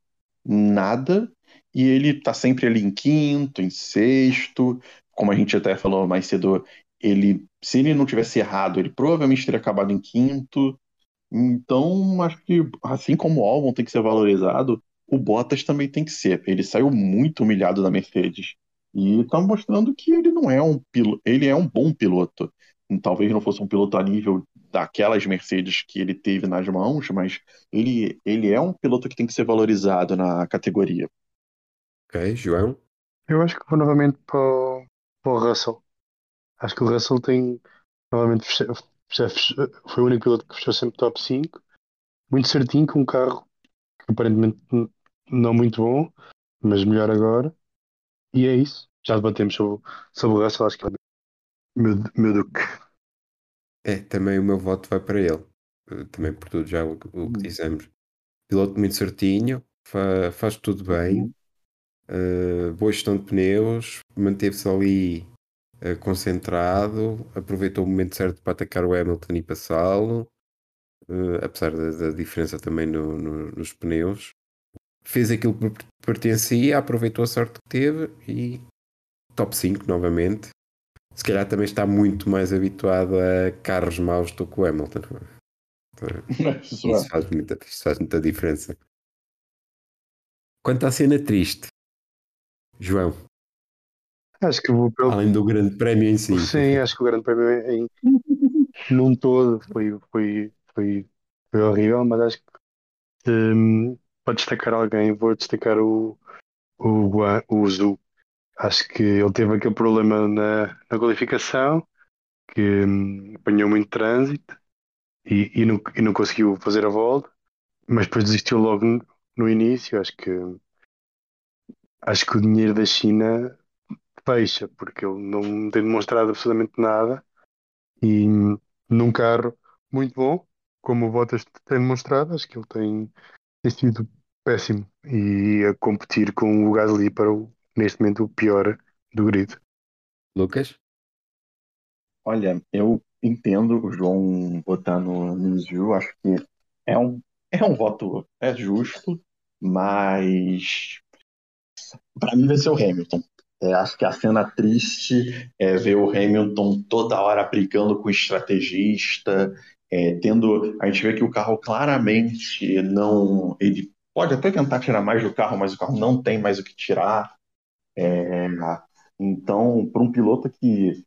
nada, e ele tá sempre ali em quinto, em sexto, como a gente até falou mais cedo, ele, se ele não tivesse errado, ele provavelmente teria acabado em quinto. Então, acho que assim como o Albon tem que ser valorizado, o Bottas também tem que ser. Ele saiu muito humilhado da Mercedes. E está mostrando que ele não é um piloto, ele é um bom piloto. Talvez não fosse um piloto a nível daquelas Mercedes que ele teve nas mãos, mas ele, ele é um piloto que tem que ser valorizado na categoria. Ok, João? Eu acho que vou novamente para o, para o Russell. Acho que o Russell tem novamente fecha- foi o único piloto que fechou sempre top 5. Muito certinho, com um carro que aparentemente não muito bom, mas melhor agora. E é isso. Já debatemos sobre, sobre o Russell, acho que é o meu, meu Duque. É, também o meu voto vai para ele. Eh, Também por tudo já o, que- o que dissemos. Piloto muito certinho, fa- faz tudo bem, eh, boa gestão de pneus, manteve-se ali concentrado, aproveitou o momento certo para atacar o Hamilton e passá-lo, eh, apesar da, da diferença também no- no- nos pneus. Fez aquilo que per- pertencia, aproveitou a sorte que teve e top 5 novamente. Se calhar também está muito mais habituado a carros maus do que o Hamilton. Isso faz muita, isso faz muita diferença. Quanto à cena triste, João, Acho que vou pelo. além do grande prémio em si, Sim, acho que o Grande Prémio em, num todo foi, foi, foi, foi horrível, mas acho que hum, para destacar alguém, vou destacar o, o, Guan- o Zhu. Acho que ele teve aquele problema na, na qualificação, que hum, apanhou muito trânsito e, e, não, e não conseguiu fazer a volta, mas depois desistiu logo no, no início. Acho que, acho que o dinheiro da China fecha, porque ele não tem demonstrado absolutamente nada e num carro muito bom, como o Bottas tem demonstrado, acho que ele tem, tem sido péssimo e a competir com o Gasly para o, neste momento o pior do grid. Lucas? Olha, eu entendo o João votar no, no acho que é um, é um voto é justo, mas para mim vai ser o Hamilton. É, acho que a cena triste é ver o Hamilton toda hora brigando com o estrategista, é, tendo. A gente vê que o carro claramente não. Ele pode até tentar tirar mais do carro, mas o carro não tem mais o que tirar. É, então, para um piloto que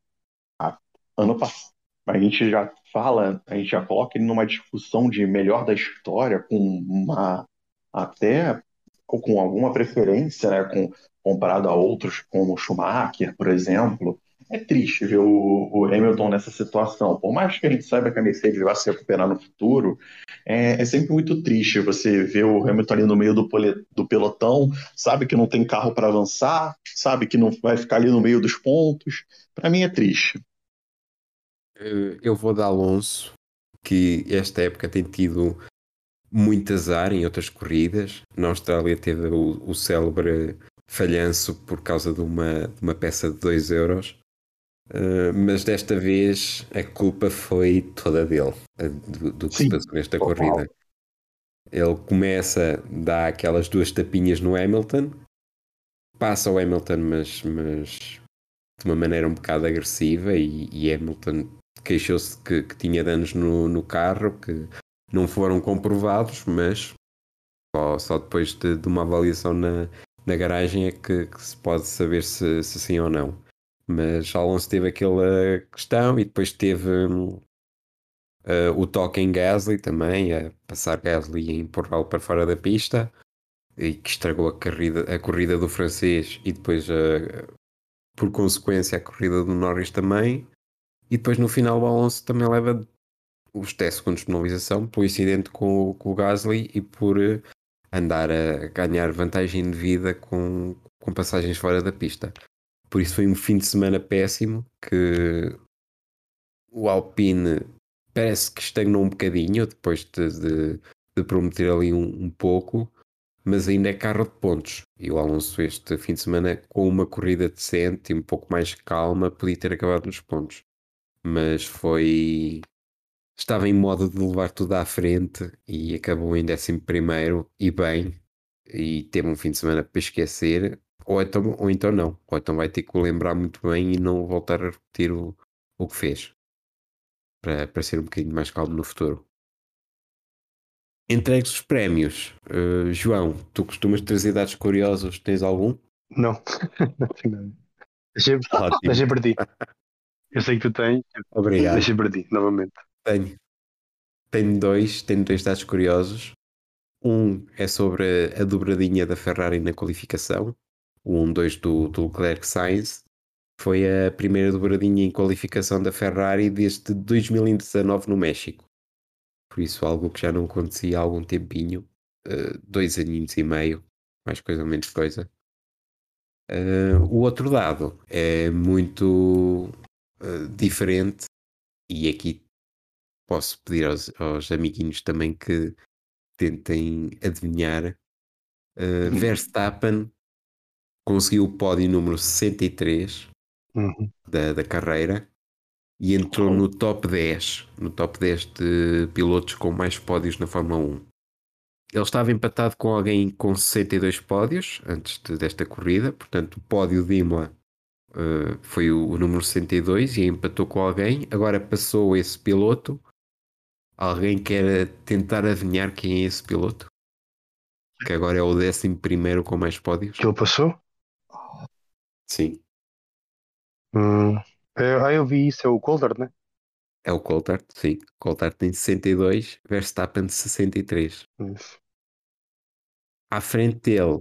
a- ano passado a gente já fala, a gente já coloca ele numa discussão de melhor da história, com uma até com alguma preferência, né, com, comparado a outros, como Schumacher, por exemplo. É triste ver o, o Hamilton nessa situação. Por mais que a gente saiba que a Mercedes vai se recuperar no futuro, é, é sempre muito triste você ver o Hamilton ali no meio do, do pelotão, sabe que não tem carro para avançar, sabe que não vai ficar ali no meio dos pontos. Para mim é triste. Eh, Eu vou dar Alonso, que esta época tem tido muito azar em outras corridas. Na Austrália teve o, o célebre falhanço por causa de uma, de uma peça de 2 euros. Eh, mas desta vez a culpa foi toda dele, do, do que se Sim, passou nesta corrida. Ele começa, dá aquelas duas tapinhas no Hamilton, passa o Hamilton, mas, mas de uma maneira um bocado agressiva, e, e Hamilton queixou-se que, que tinha danos no, no carro que não foram comprovados, mas só, só depois de, de uma avaliação na, na garagem é que, que se pode saber se, se sim ou não. Mas Alonso teve aquela questão e depois teve hum, eh, o toque em Gasly também, a passar Gasly e empurrá-lo para fora da pista, e que estragou a corrida, a corrida do francês e depois, eh, por consequência, a corrida do Norris também. E depois no final o Alonso também leva os 10 segundos de penalização pelo incidente com, com o Gasly e por eh, andar a ganhar vantagem de vida com, com passagens fora da pista. Por isso foi um fim de semana péssimo que o Alpine parece que estagnou um bocadinho depois de, de, de prometer ali um, um pouco, mas ainda é carro de pontos. E o Alonso este fim de semana com uma corrida decente e um pouco mais calma podia ter acabado nos pontos. Mas foi estava em modo de levar tudo à frente e acabou em 11 primeiro e bem e teve um fim de semana para esquecer ou então, ou então não, ou então vai ter que o lembrar muito bem e não voltar a repetir o, o que fez para, para ser um bocadinho mais calmo no futuro. Entregues os prémios, Eh, João, tu costumas trazer dados curiosos, tens algum? Não, não tenho nada. Deixei, Ótimo. deixei para ti. Eu sei que tu tens. Obrigado. Deixei para ti, novamente. Tenho. Tenho dois, tenho dois dados curiosos. Um é sobre a dobradinha da Ferrari na qualificação. O 1-2 do, do Leclerc Sainz. Foi a primeira dobradinha em qualificação da Ferrari desde 2019 no México. Por isso, algo que já não acontecia há algum tempinho. eh, dois aninhos e meio. Mais coisa ou menos coisa. Eh, o outro dado é muito eh, diferente. E aqui posso pedir aos, aos amiguinhos também que tentem adivinhar. Uh, Verstappen conseguiu o pódio número 63 Uhum. da, da carreira e entrou no top 10, no top 10 de pilotos com mais pódios na Fórmula 1. Ele estava empatado com alguém com 62 pódios antes de- desta corrida, portanto o pódio de Imola uh, foi o, o número 62 e empatou com alguém. Agora passou esse piloto. Alguém quer tentar adivinhar quem é esse piloto? Que agora é o 11 primeiro com mais pódios? Que ele passou? Sim, Hum. Ah, eu vi isso, é o Coulthard, né? é o Coulthard, sim. Coulthard tem 62, Verstappen 63. Isso. À frente dele,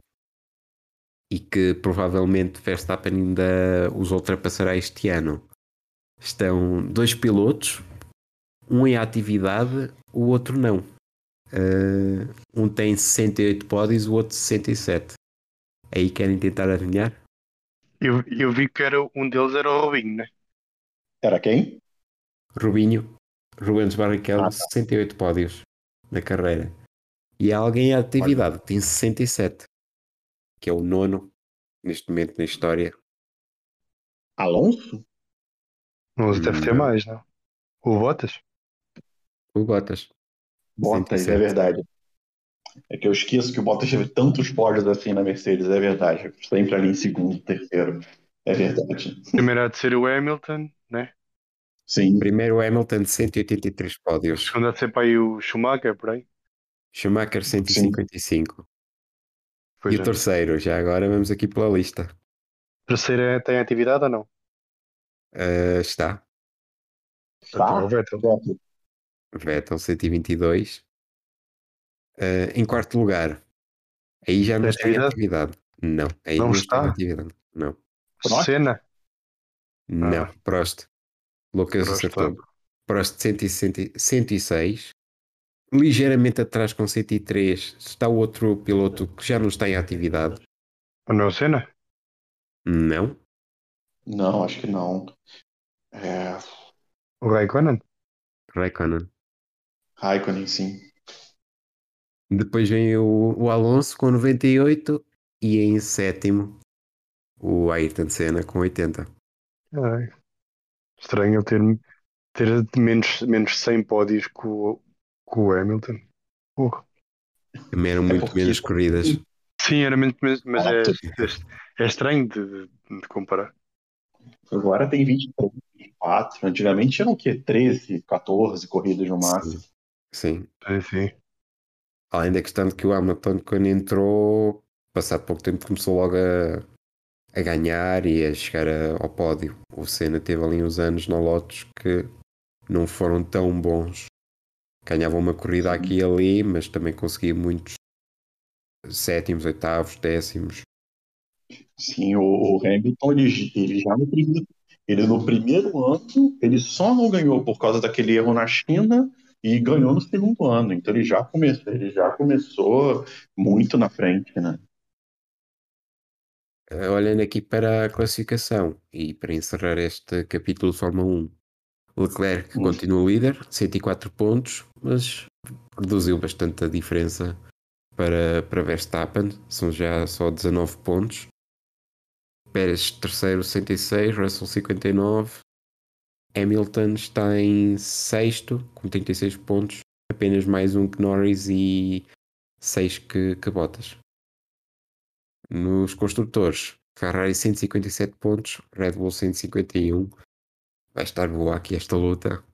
e que provavelmente Verstappen ainda os ultrapassará este ano, estão dois pilotos, um em atividade, o outro não. Uh, um tem 68 pódios, o outro 67. Aí querem tentar adivinhar? Eu, eu vi que era, um deles era o Robinho, né? Era quem? Rubinho, Rubens Barrichello, Ah, tá. 68 pódios na carreira. E há alguém em atividade que tem 67, que é o nono neste momento na história. Alonso? Mas deve ter mais, não? O Bottas? O Bottas. Bottas, 107. é verdade. É que eu esqueço que o Bottas teve tantos pódios assim na Mercedes, é verdade. Sempre ali em segundo, terceiro. É verdade. Primeiro há de ser o Hamilton, né? Sim. Primeiro Hamilton, 183 pódios. Segundo há de ser para aí o Schumacher, por aí. Schumacher, 155. Pois e o é. terceiro, já agora vamos aqui pela lista. Terceiro é- tem atividade ou não? Ah, está Tá? É o Vettel. Vettel. Vettel, 122. Ah, em quarto lugar, aí já não Tem está em atividade? Não, aí Não não, está em atividade. Não, Prost? Senna? não. Ah. Prost. Lucas Prost, acertou. Prost 160 106. Ligeiramente atrás com 103 está o outro piloto que já não está em atividade. Não é o Senna? Não. Não, acho que não. É, O Raikkonen? Raikkonen. Raikkonen, sim. Depois vem o, o Alonso com 98 e em sétimo o Ayrton Senna com 80. Ai. Estranho ter, ter menos, menos 100 pódios que o, que o Hamilton. Porra. Também eram muito porque- menos corridas. Sim, era muito menos, mas é, é, é estranho de, de- comparar. Agora tem 23, 24. Antigamente eram o quê? 13, 14 corridas no máximo. Sim. Sim, sim. Além da questão de que o Hamilton, quando entrou, passado pouco tempo, começou logo a, a ganhar e a chegar a- ao pódio. O Senna teve ali uns anos na Lotus que não foram tão bons. Ganhava uma corrida aqui e ali, mas também conseguia muitos sétimos, oitavos, décimos. Sim, o, o Hamilton, ele, ele já no primeiro, ele no primeiro ano, ele só não ganhou por causa daquele erro na China e ganhou no segundo ano. Então ele já começou, ele já começou muito na frente, né? Eh, Olhando aqui para a classificação e para encerrar este capítulo de Fórmula 1, Leclerc Uf. continua líder, 104 pontos, mas reduziu bastante a diferença para, para Verstappen, são já só 19 pontos. Pérez terceiro, 106, Russell 59, Hamilton está em sexto, com 36 pontos, apenas mais um que Norris e 6 que, que Bottas. Nos construtores, Ferrari 157 pontos, Red Bull 151. Vai estar boa aqui esta luta.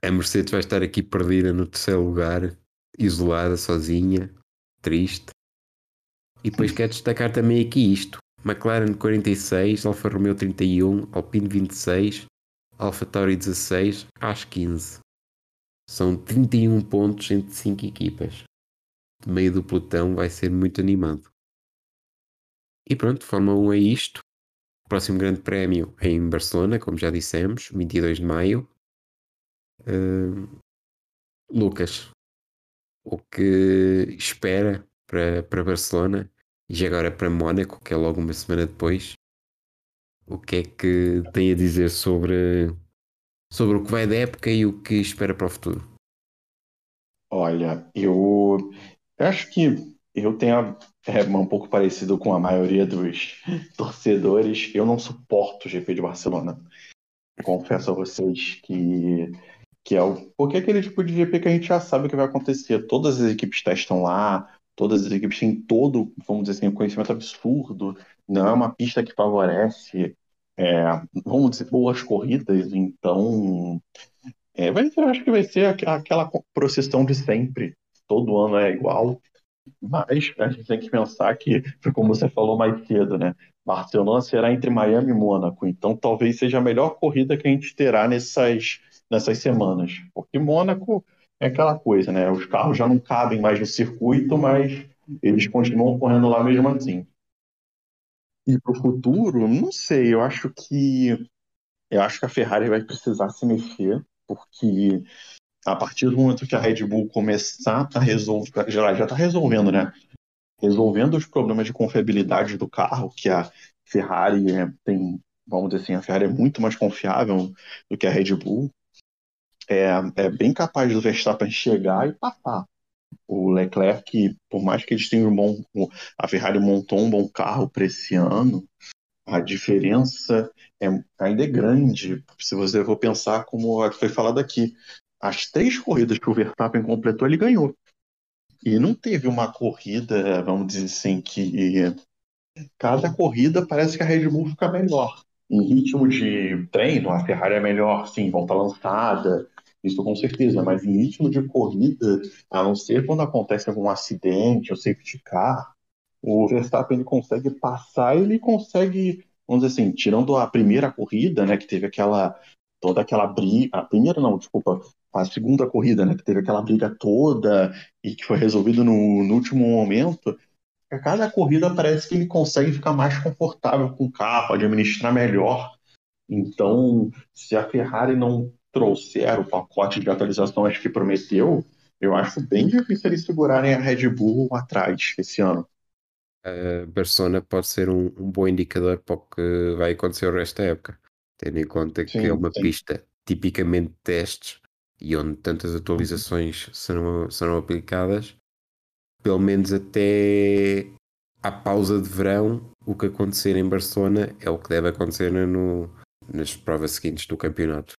A Mercedes vai estar aqui perdida no terceiro lugar, isolada, sozinha, triste. E depois quero destacar também aqui isto. McLaren 46, Alfa Romeo 31, Alpine 26, Alfa Tauri 16, Haas 15. São 31 pontos entre 5 equipas. De meio do pelotão vai ser muito animado. E pronto, Fórmula 1 é isto. O próximo grande prémio é em Barcelona, como já dissemos, 22 de maio. Uh, Lucas, o que espera para, para Barcelona e agora para Mónaco, que é logo uma semana depois. O que é que tem a dizer sobre, sobre o que vai da época e o que espera para o futuro? Olha, eu, acho que eu tenho é, um pouco parecido com a maioria dos torcedores. Eu não suporto o GP de Barcelona. Confesso a vocês que que é o porque é aquele tipo de GP que a gente já sabe o que vai acontecer. Todas as equipes testam lá, todas as equipes têm todo, vamos dizer assim, um conhecimento absurdo. Não é uma pista que favorece, é, vamos dizer, boas corridas. Então, é, vai ser, acho que vai ser aquela procissão de sempre. Todo ano é igual. Mas a gente tem que pensar que, como você falou mais cedo, né? Barcelona será entre Miami e Mônaco. Então, talvez seja a melhor corrida que a gente terá nessas nessas semanas. Porque Mônaco é aquela coisa, né? Os carros já não cabem mais no circuito, mas eles continuam correndo lá mesmo assim. E para o futuro, não sei, eu acho que eu acho que a Ferrari vai precisar se mexer, porque a partir do momento que a Red Bull começar a resolver, já está resolvendo, né? Resolvendo os problemas de confiabilidade do carro, que a Ferrari tem, vamos dizer assim, a Ferrari é muito mais confiável do que a Red Bull é, é bem capaz do Verstappen chegar e passar. O Leclerc, por mais que eles tenham um bom. A Ferrari montou um bom carro para esse ano, a diferença é, ainda é grande. Se você for pensar, como foi falado aqui, as três corridas que o Verstappen completou, ele ganhou. E não teve uma corrida, vamos dizer assim, que cada corrida parece que a Red Bull fica melhor. Em ritmo de treino, a Ferrari é melhor, sim, volta lançada, isso com certeza, mas em ritmo de corrida, a não ser quando acontece algum acidente ou safety car, o Verstappen ele consegue passar, ele consegue, vamos dizer assim, tirando a primeira corrida, né, que teve aquela toda aquela briga, a primeira não, desculpa, a segunda corrida, né, que teve aquela briga toda e que foi resolvido no, no último momento, a cada corrida parece que ele consegue ficar mais confortável com o carro, administrar melhor. Então, se a Ferrari não trouxer o pacote de atualizações que prometeu, eu acho bem difícil eles segurarem a Red Bull atrás esse ano. A Barcelona pode ser um, um, bom indicador para o que vai acontecer o resto da época, tendo em conta que sim, é uma sim. pista tipicamente de testes e onde tantas atualizações serão, serão aplicadas, pelo menos até à pausa de verão, o que acontecer em Barcelona é o que deve acontecer no, nas provas seguintes do campeonato.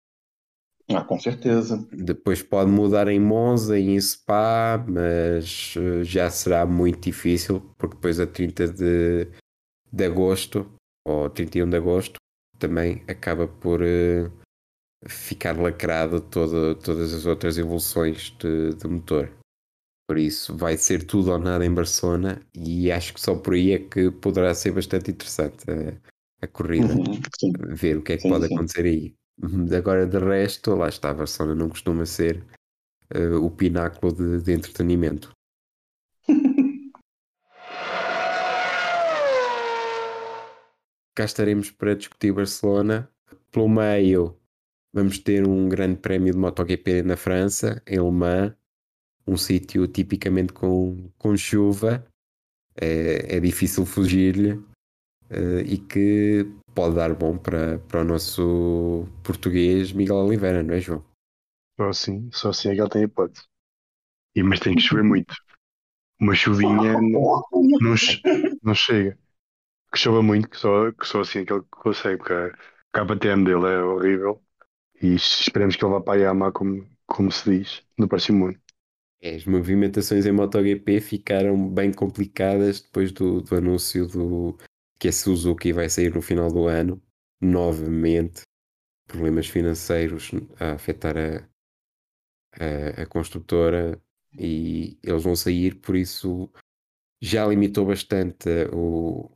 Ah, com certeza. Depois pode mudar em Monza e em Spa, mas eh, já será muito difícil, porque depois a 30 de, de agosto, ou 31 de agosto, também acaba por uh, ficar lacrado todo, todas as outras evoluções de, de motor. Por isso vai ser tudo ou nada em Barcelona e acho que só por aí é que poderá ser bastante interessante a, a corrida, uhum, ver o que é que sim, pode sim. acontecer aí. Uhum, agora, de resto, lá está, a Barcelona não costuma ser uh, o pináculo de, de entretenimento. Cá estaremos para discutir Barcelona. Pelo meio, vamos ter um grande prémio de MotoGP na França, em Le Mans, um sítio tipicamente com, com chuva, é, é difícil fugir-lhe uh, e que pode dar bom para, para o nosso português Miguel Oliveira, não é, João? Só assim, só assim é que ele tem hipótese. E, mas tem que chover muito. Uma chuvinha não, não, não chega. Que chova muito, que só, que só assim é que ele consegue, porque a KTM dele é horrível. E esperemos que ele vá para a Yamaha, como, como se diz, no próximo ano. É, as movimentações em MotoGP ficaram bem complicadas depois do, do anúncio do, que a Suzuki vai sair no final do ano, novamente, problemas financeiros a afetar a, a, a construtora e eles vão sair, por isso já limitou bastante o,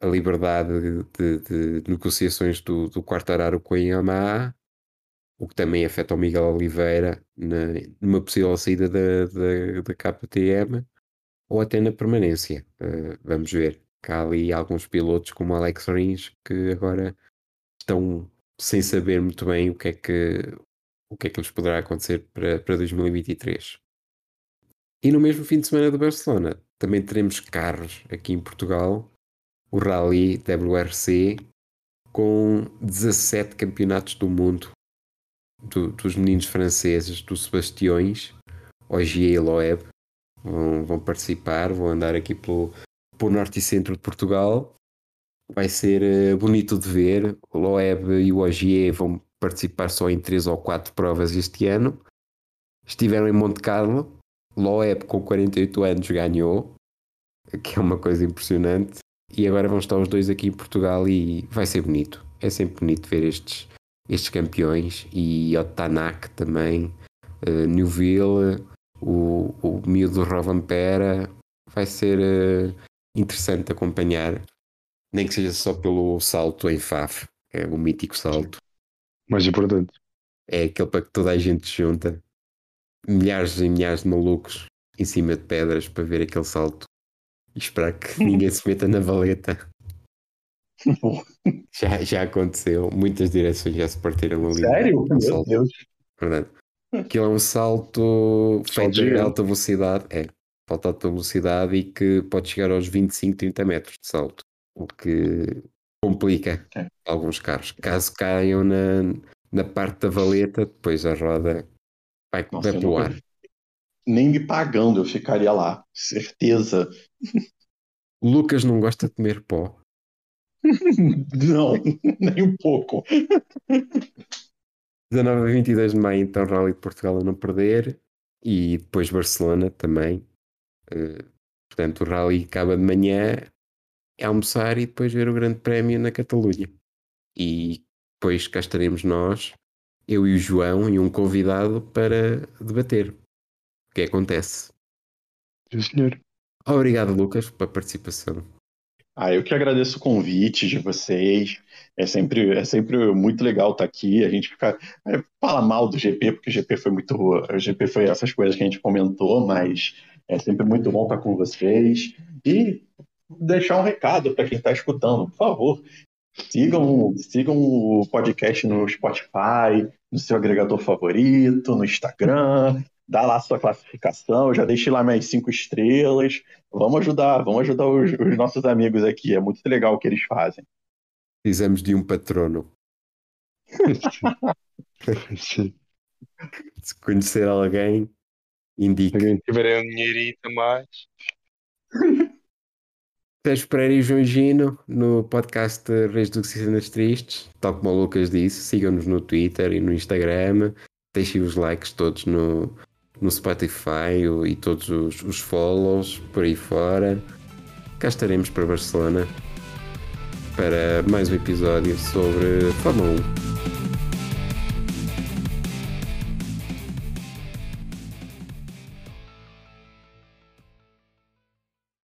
a liberdade de, de, de negociações do, do Quartararo com a Yamaha, o que também afeta o Miguel Oliveira na, numa possível saída da, da, da KTM ou até na permanência. Uh, vamos ver. Há ali alguns pilotos como Alex Rins que agora estão sem saber muito bem o que é que, o que, é que lhes poderá acontecer para, para 2023. E no mesmo fim de semana de Barcelona também teremos carros aqui em Portugal, o Rally WRC, com 17 campeonatos do mundo do, dos meninos franceses, dos Sebastiões, Ogier e Loeb, vão, vão participar, vão andar aqui pelo, pelo norte e centro de Portugal. Vai ser uh, bonito de ver. O Loeb e o Ogier vão participar só em três ou quatro provas este ano. Estiveram em Monte Carlo. Loeb, com 48 anos, ganhou, que é uma coisa impressionante. E agora vão estar os dois aqui em Portugal e vai ser bonito. É sempre bonito ver estes, estes campeões e Otanak também, uh, Newville, o, o miúdo Rovampera. Vai ser uh, interessante acompanhar, nem que seja só pelo salto em Faf, é o mítico salto. Mais importante. É aquele para que toda a gente se junta, milhares e milhares de malucos em cima de pedras para ver aquele salto e esperar que ninguém se meta na valeta. já, já aconteceu, muitas direções já se partiram ali. Sério? Meu salto. Deus. Verdade. Aquilo é um salto feito em alta velocidade. É, falta alta velocidade e que pode chegar aos 25, 30 metros de salto. O que complica é. alguns carros. Caso caiam na, na parte da valeta, depois a roda vai, Nossa, vai pro ar. Nem me pagando eu ficaria lá, certeza. O Lucas não gosta de comer pó. não, nem um pouco. 19 a 22 de maio, então, Rally de Portugal a não perder. E depois Barcelona também. Uh, portanto, o Rally acaba de manhã, é almoçar e depois ver o Grande Prémio na Catalunha. E depois cá estaremos nós, eu e o João, e um convidado para debater o que acontece. Sim, senhor. Obrigado, Lucas, pela participação. Ah, eu que agradeço o convite de vocês. É sempre, é sempre muito legal estar aqui. A gente fica, é, fala mal do GP, porque o GP foi muito. O GP foi essas coisas que a gente comentou, mas é sempre muito bom estar com vocês. E deixar um recado para quem está escutando, por favor. Sigam, sigam o podcast no Spotify, no seu agregador favorito, no Instagram, dá lá a sua classificação, já deixei lá minhas cinco estrelas. Vamos ajudar, vamos ajudar os, os nossos amigos aqui. É muito legal o que eles fazem. Precisamos de um patrono. Se conhecer alguém, indique. Se alguém tiver um dinheirito mais. Sérgio Pereira e João Gino no podcast Reis do Cenas Tristes. Tal como o Lucas disse, sigam-nos no Twitter e no Instagram. Deixem os likes todos no, no Spotify e todos os, os follows por aí fora. Cá estaremos para Barcelona para mais um episódio sobre Fórmula 1.